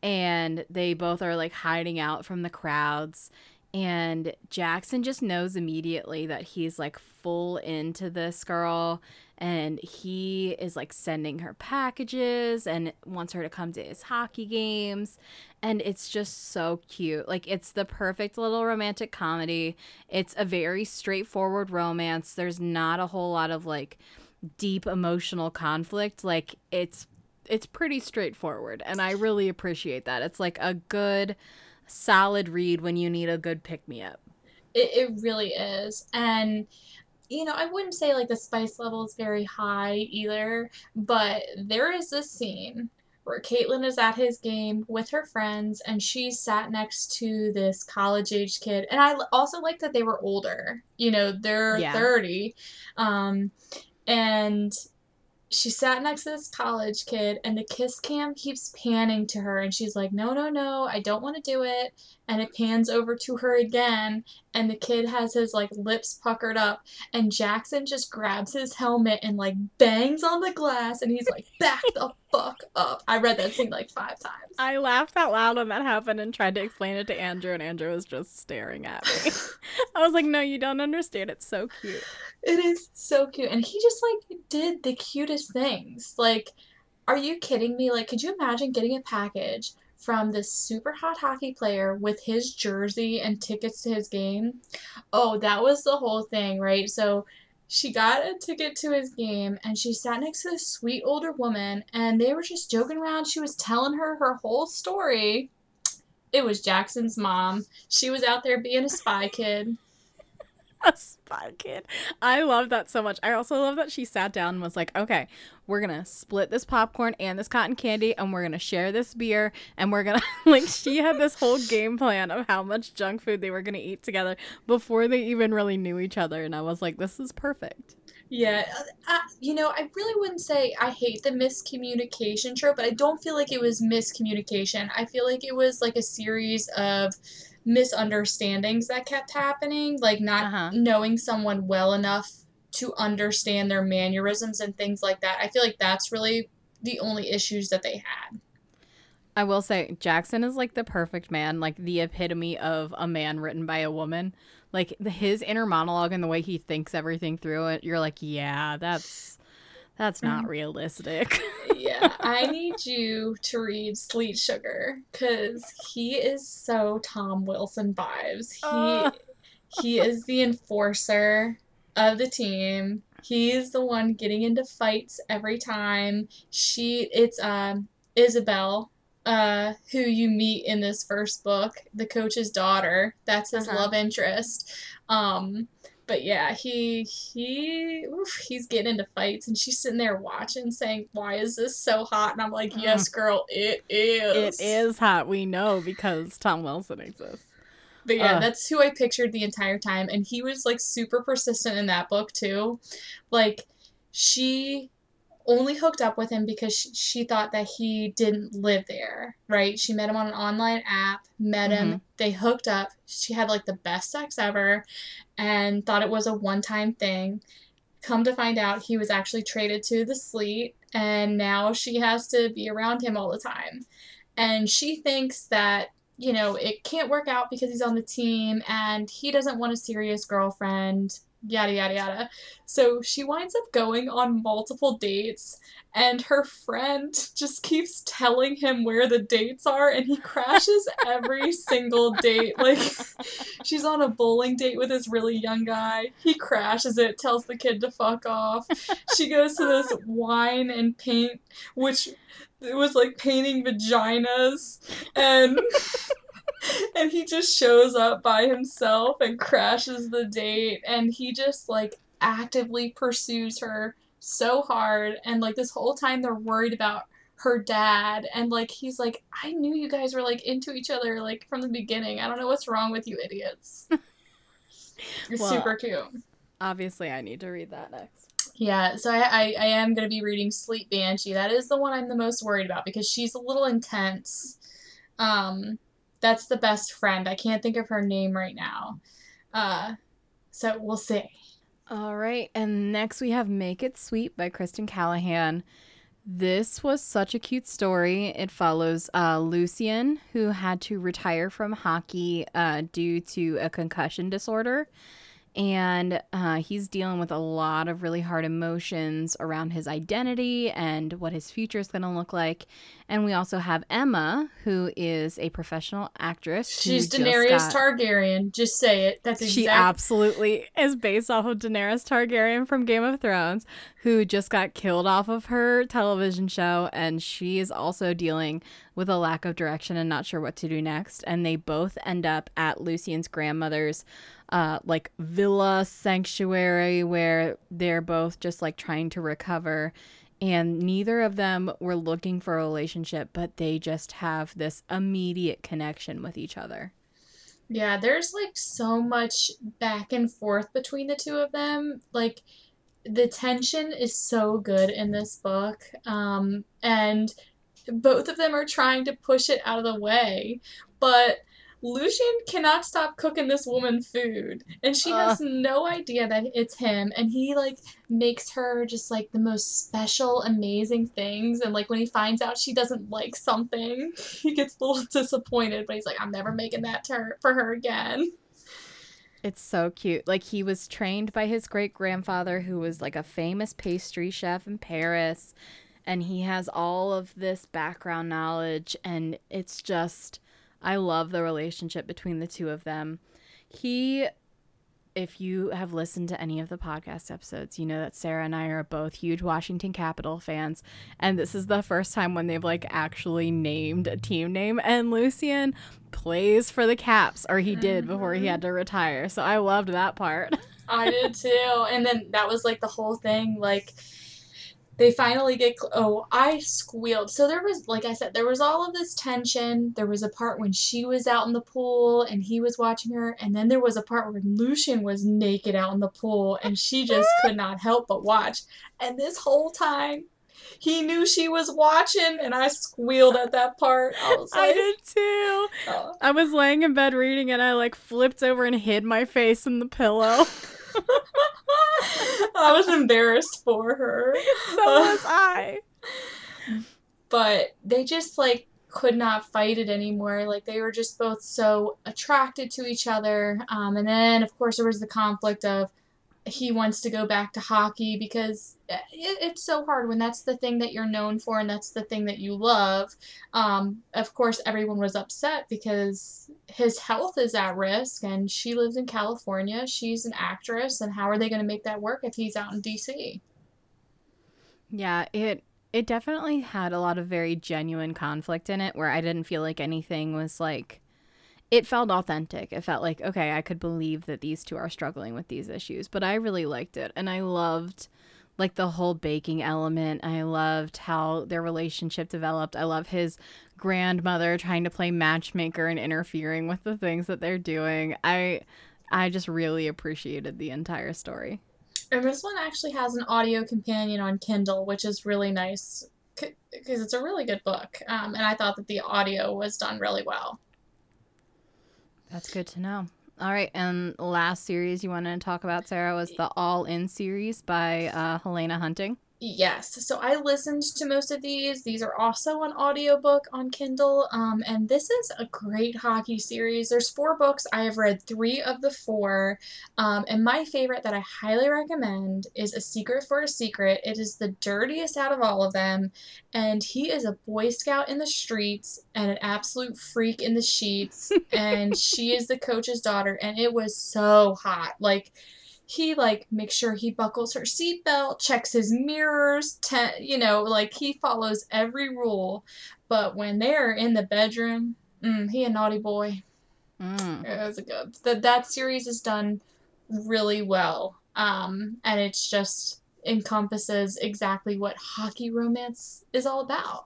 and they both are like hiding out from the crowds. And Jackson just knows immediately that he's like full into this girl and he is like sending her packages and wants her to come to his hockey games. And it's just so cute. Like it's the perfect little romantic comedy. It's a very straightforward romance. There's not a whole lot of like deep emotional conflict. Like it's it's pretty straightforward and i really appreciate that. It's like a good solid read when you need a good pick me up It, it really is. And, you know, I wouldn't say like the spice level is very high either, but there is this scene where Caitlin is at his game with her friends and she sat next to this college age kid. And I also like that they were older. You know, they're Yeah. 30. Um, and she sat next to this college kid and the kiss cam keeps panning to her and she's like no no no i don't want to do it and it pans over to her again and the kid has his like lips puckered up and jackson just grabs his helmet and like bangs on the glass and he's like back the fuck up i read that scene like five times I laughed out loud when that happened and tried to explain it to Andrew, and Andrew was just staring at me. I was like, "No, you don't understand. It's so cute." It is so cute. And he just like did the cutest things. Like, are you kidding me? Like, could you imagine getting a package from this super hot hockey player with his jersey and tickets to his game? Oh, that was the whole thing, right? So she got a ticket to his game and she sat next to this sweet older woman and they were just joking around. She was telling her her whole story. It was Jackson's mom. She was out there being a spy kid. a kid. I love that so much. I also love that she sat down and was like, okay, we're to split this popcorn and this cotton candy and we're to share this beer. And we're to, like, she had this whole game plan of how much junk food they were to eat together before they even really knew each other. And I was like, this is perfect. Yeah, uh, you know, I really wouldn't say I hate the miscommunication trope, but I don't feel like it was miscommunication. I feel like it was like a series of misunderstandings that kept happening, like not uh-huh. knowing someone well enough to understand their mannerisms and things like that. I feel like that's really the only issues that they had. I will say Jackson is like the perfect man, like the epitome of a man written by a woman like the, his inner monologue and the way he thinks everything through it you're like yeah that's that's not mm. realistic yeah i need you to read Sleet Sugar because he is so tom wilson vibes he uh. he is the enforcer of the team he's the one getting into fights every time she it's um isabel uh, who you meet in this first book, the coach's daughter. That's his uh-huh. love interest. Um, but yeah, he he oof, he's getting into fights, and she's sitting there watching, saying, "Why is this so hot?" And I'm like, "Yes, girl, it is. It is hot. We know because Tom Wilson exists." But yeah, uh. that's who I pictured the entire time, and he was like super persistent in that book too. Like she only hooked up with him because she, she, thought that he didn't live there, right? She met him on an online app, met mm-hmm. him, they hooked up. She had like the best sex ever and thought it was a one time thing. Come to find out, he was actually traded to the Sleet, and now she has to be around him all the time. And she thinks that you know, it can't work out because he's on the team and he doesn't want a serious girlfriend yada yada yada. So she winds up going on multiple dates and her friend just keeps telling him where the dates are and he crashes every single date. Like she's on a bowling date with this really young guy. He crashes it, tells the kid to fuck off. She goes to this wine and paint which it was like painting vaginas and and he just shows up by himself and crashes the date and he just like actively pursues her so hard and like this whole time they're worried about her dad and like he's like I knew you guys were like into each other like from the beginning. I don't know what's wrong with you idiots. it's well, super cute. Obviously I need to read that next. Yeah, so I, I, I am gonna be reading Sleet Banshee. That is the one I'm the most worried about because she's a little intense. Um that's the best friend. I can't think of her name right now. Uh, so we'll see. All right, and next we have Make It Sweet by Kristen Callihan. This was such a cute story. It follows uh, Lucien, who had to retire from hockey uh, due to a concussion disorder and uh, he's dealing with a lot of really hard emotions around his identity and what his future is going to look like. And we also have Emma, who is a professional actress. She's Daenerys got... Targaryen. Just say it. That's exactly. She absolutely is based off of Daenerys Targaryen from Game of Thrones, who just got killed off of her television show, and she is also dealing with a lack of direction and not sure what to do next. And they both end up at Lucien's grandmother's uh, like villa sanctuary where they're both just like trying to recover and neither of them were looking for a relationship but they just have this immediate connection with each other. Yeah there's like so much back and forth between the two of them. Like the tension is so good in this book um, and both of them are trying to push it out of the way but Lucien cannot stop cooking this woman food, and she uh. has no idea that it's him. And he like makes her just like the most special, amazing things. And like when he finds out she doesn't like something, he gets a little disappointed. But he's like, I'm never making that ter- for her again. It's so cute. Like he was trained by his great grandfather, who was like a famous pastry chef in Paris, and he has all of this background knowledge, and it's just I love the relationship between the two of them. He if you have listened to any of the podcast episodes, you know that Sarah and I are both huge Washington Capital fans. And this is the first time when they've like actually named a team name. And Lucien plays for the Caps, or he did before he mm-hmm. had to retire. So I loved that part. I did too. And then that was like the whole thing. Like, they finally get cl- oh i squealed so there was like i said there was all of this tension there was a part when she was out in the pool and he was watching her and then there was a part where lucien was naked out in the pool and she just could not help but watch and this whole time he knew she was watching and i squealed at that part i was like I did too. oh. I was laying in bed reading and I like flipped over and hid my face in the pillow. i was embarrassed for her so was I. but they just like could not fight it anymore. Like they were just both so attracted to each other. Um, and then of course there was the conflict of he wants to go back to hockey because it, it's so hard when that's the thing that you're known for and that's the thing that you love. Um, of course, everyone was upset because his health is at risk and she lives in California. She's an actress, and how are they going to make that work if he's out in DC? Yeah, it it definitely had a lot of very genuine conflict in it where I didn't feel like anything was like it felt authentic. It felt like okay, I could believe that these two are struggling with these issues, but I really liked it and I loved like the whole baking element. I loved how their relationship developed. I love his grandmother trying to play matchmaker and interfering with the things that they're doing. I I just really appreciated the entire story. And this one actually has an audio companion on Kindle, which is really nice because it's a really good book. Um, and I thought that the audio was done really well. That's good to know. All right, and last series you wanted to talk about, Sarah, was the All In series by uh, Helena Hunting. Yes, so I listened to most of these. These are also an audiobook on Kindle, um, and this is a great hockey series. There's four books. I have read three of the four, um, and my favorite that I highly recommend is A Secret for a Secret. It is the dirtiest out of all of them, and he is a Boy Scout in the streets and an absolute freak in the sheets, and she is the coach's daughter, and it was so hot. Like, he like makes sure he buckles her seatbelt, checks his mirrors, te- you know, like he follows every rule. But when they're in the bedroom, mm, he a naughty boy. Mm. It was a good. That that series is done really well, um, and it's just encompasses exactly what hockey romance is all about.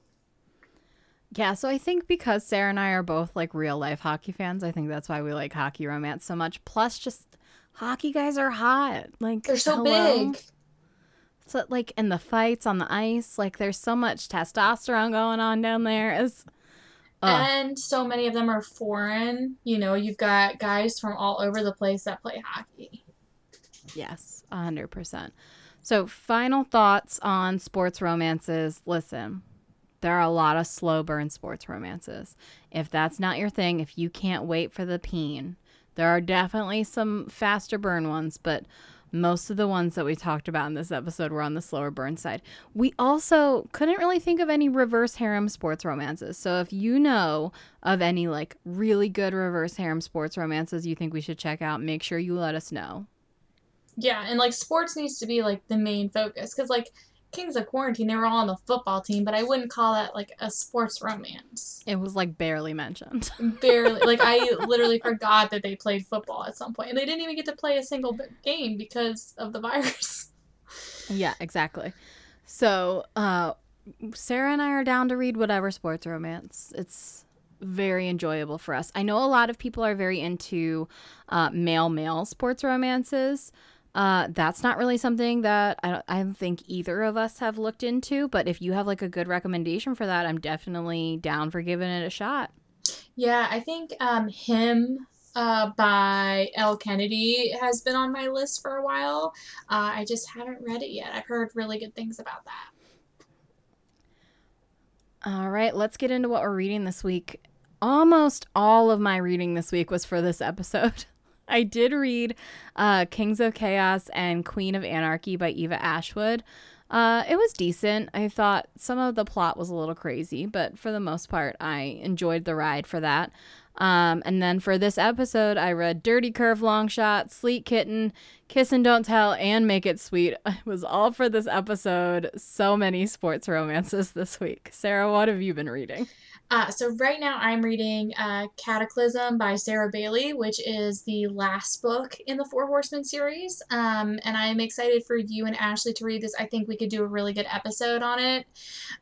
Yeah, so I think because Sarah and I are both like real life hockey fans, I think that's why we like hockey romance so much. Plus, just hockey guys are hot. Like They're so hello? big. So like in the fights on the ice, like there's so much testosterone going on down there. Is And so many of them are foreign. You know, you've got guys from all over the place that play hockey. yes, a hundred percent. So final thoughts on sports romances. Listen, there are a lot of slow burn sports romances. If that's not your thing, if you can't wait for the peen, there are definitely some faster burn ones, but most of the ones that we talked about in this episode were on the slower burn side. We also couldn't really think of any reverse harem sports romances. So if you know of any like really good reverse harem sports romances you think we should check out, make sure you let us know. Yeah, and like sports needs to be like the main focus because like Kings of Quarantine, they were all on the football team, but I wouldn't call that like a sports romance. It was like barely mentioned. Barely, like I literally forgot that they played football at some point, and they didn't even get to play a single game because of the virus. yeah, exactly. So, uh Sarah and I are down to read whatever sports romance. It's very enjoyable for us. I know a lot of people are very into uh, male male sports romances. Uh, that's not really something that I don't, I don't think either of us have looked into. But if you have like a good recommendation for that, I'm definitely down for giving it a shot. Yeah, I think um, him uh, by Elle Kennedy has been on my list for a while. Uh, I just haven't read it yet. I've heard really good things about that. All right, let's get into what we're reading this week. Almost all of my reading this week was for this episode. I did read uh, Kings of Chaos and Queen of Anarchy by Eva Ashwood. Uh, it was decent. I thought some of the plot was a little crazy, but for the most part, I enjoyed the ride for that. Um, and then for this episode, I read Dirty Curve Long Shot, Sleet Kitten, Kiss and Don't Tell, and Make It Sweet. It was all for this episode. So many sports romances this week. Sarah, what have you been reading? Uh, so right now I'm reading uh, Cataclysm by Sarah Bailey, which is the last book in the Four Horsemen series. Um, and I'm excited for you and Ashley to read this. I think we could do a really good episode on it.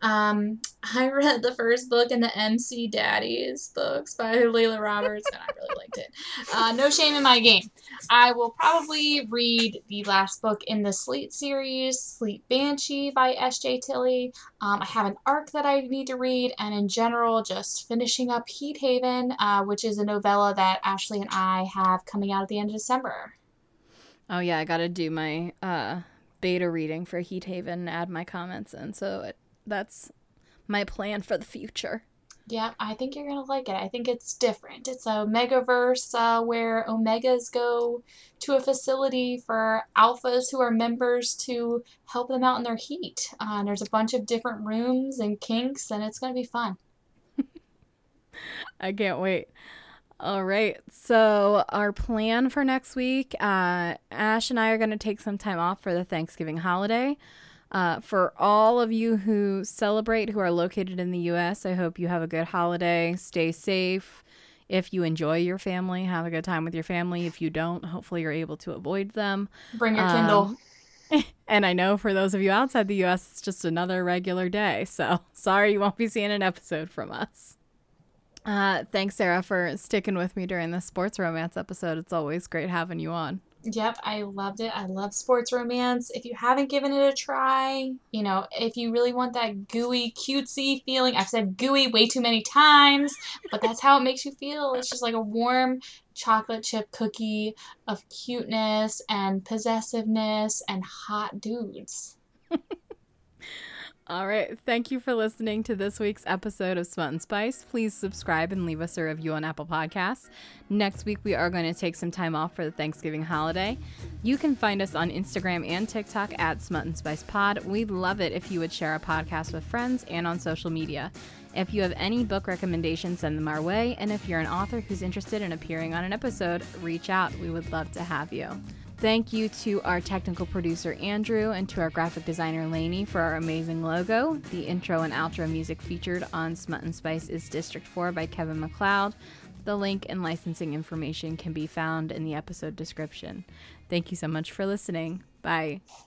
Um, I read the first book in the MC Daddies books by Layla Roberts, and I really liked it. Uh, no shame in my game. I will probably read the last book in the Sleet series, Sleet Banshee by S.J. Tilly. Um, I have an arc that I need to read, and in general, just finishing up Heat Haven, uh, which is a novella that Ashley and I have coming out at the end of December. Oh yeah, I got to do my uh, beta reading for Heat Haven and add my comments in. So it, that's my plan for the future. Yeah, I think you're gonna like it. I think it's different. It's an omegaverse uh, where omegas go to a facility for alphas who are members to help them out in their heat. Uh, and there's a bunch of different rooms and kinks, and it's gonna be fun. I can't wait. All right. So, our plan for next week uh, Ash and I are going to take some time off for the Thanksgiving holiday. Uh, for all of you who celebrate who are located in the U.S., I hope you have a good holiday. Stay safe. If you enjoy your family, have a good time with your family. If you don't, hopefully you're able to avoid them. Bring your Kindle. Um, and I know for those of you outside the U.S., it's just another regular day. So sorry you won't be seeing an episode from us. Uh, thanks, Sarah, for sticking with me during the sports romance episode. It's always great having you on. Yep, I loved it. I love sports romance. If you haven't given it a try, you know, if you really want that gooey, cutesy feeling, I've said gooey way too many times, but that's how it makes you feel. It's just like a warm chocolate chip cookie of cuteness and possessiveness and hot dudes. All right. Thank you for listening to this week's episode of Smut and Spice. Please subscribe and leave us a review on Apple Podcasts. Next week, we are going to take some time off for the Thanksgiving holiday. You can find us on Instagram and TikTok at Smut and Spice Pod. We'd love it if you would share our podcast with friends and on social media. If you have any book recommendations, send them our way. And if you're an author who's interested in appearing on an episode, reach out. We would love to have you. Thank you to our technical producer Andrew and to our graphic designer Lainey for our amazing logo. The intro and outro music featured on Smut and Spice is District 4 by Kevin MacLeod. The link and licensing information can be found in the episode description. Thank you so much for listening. Bye.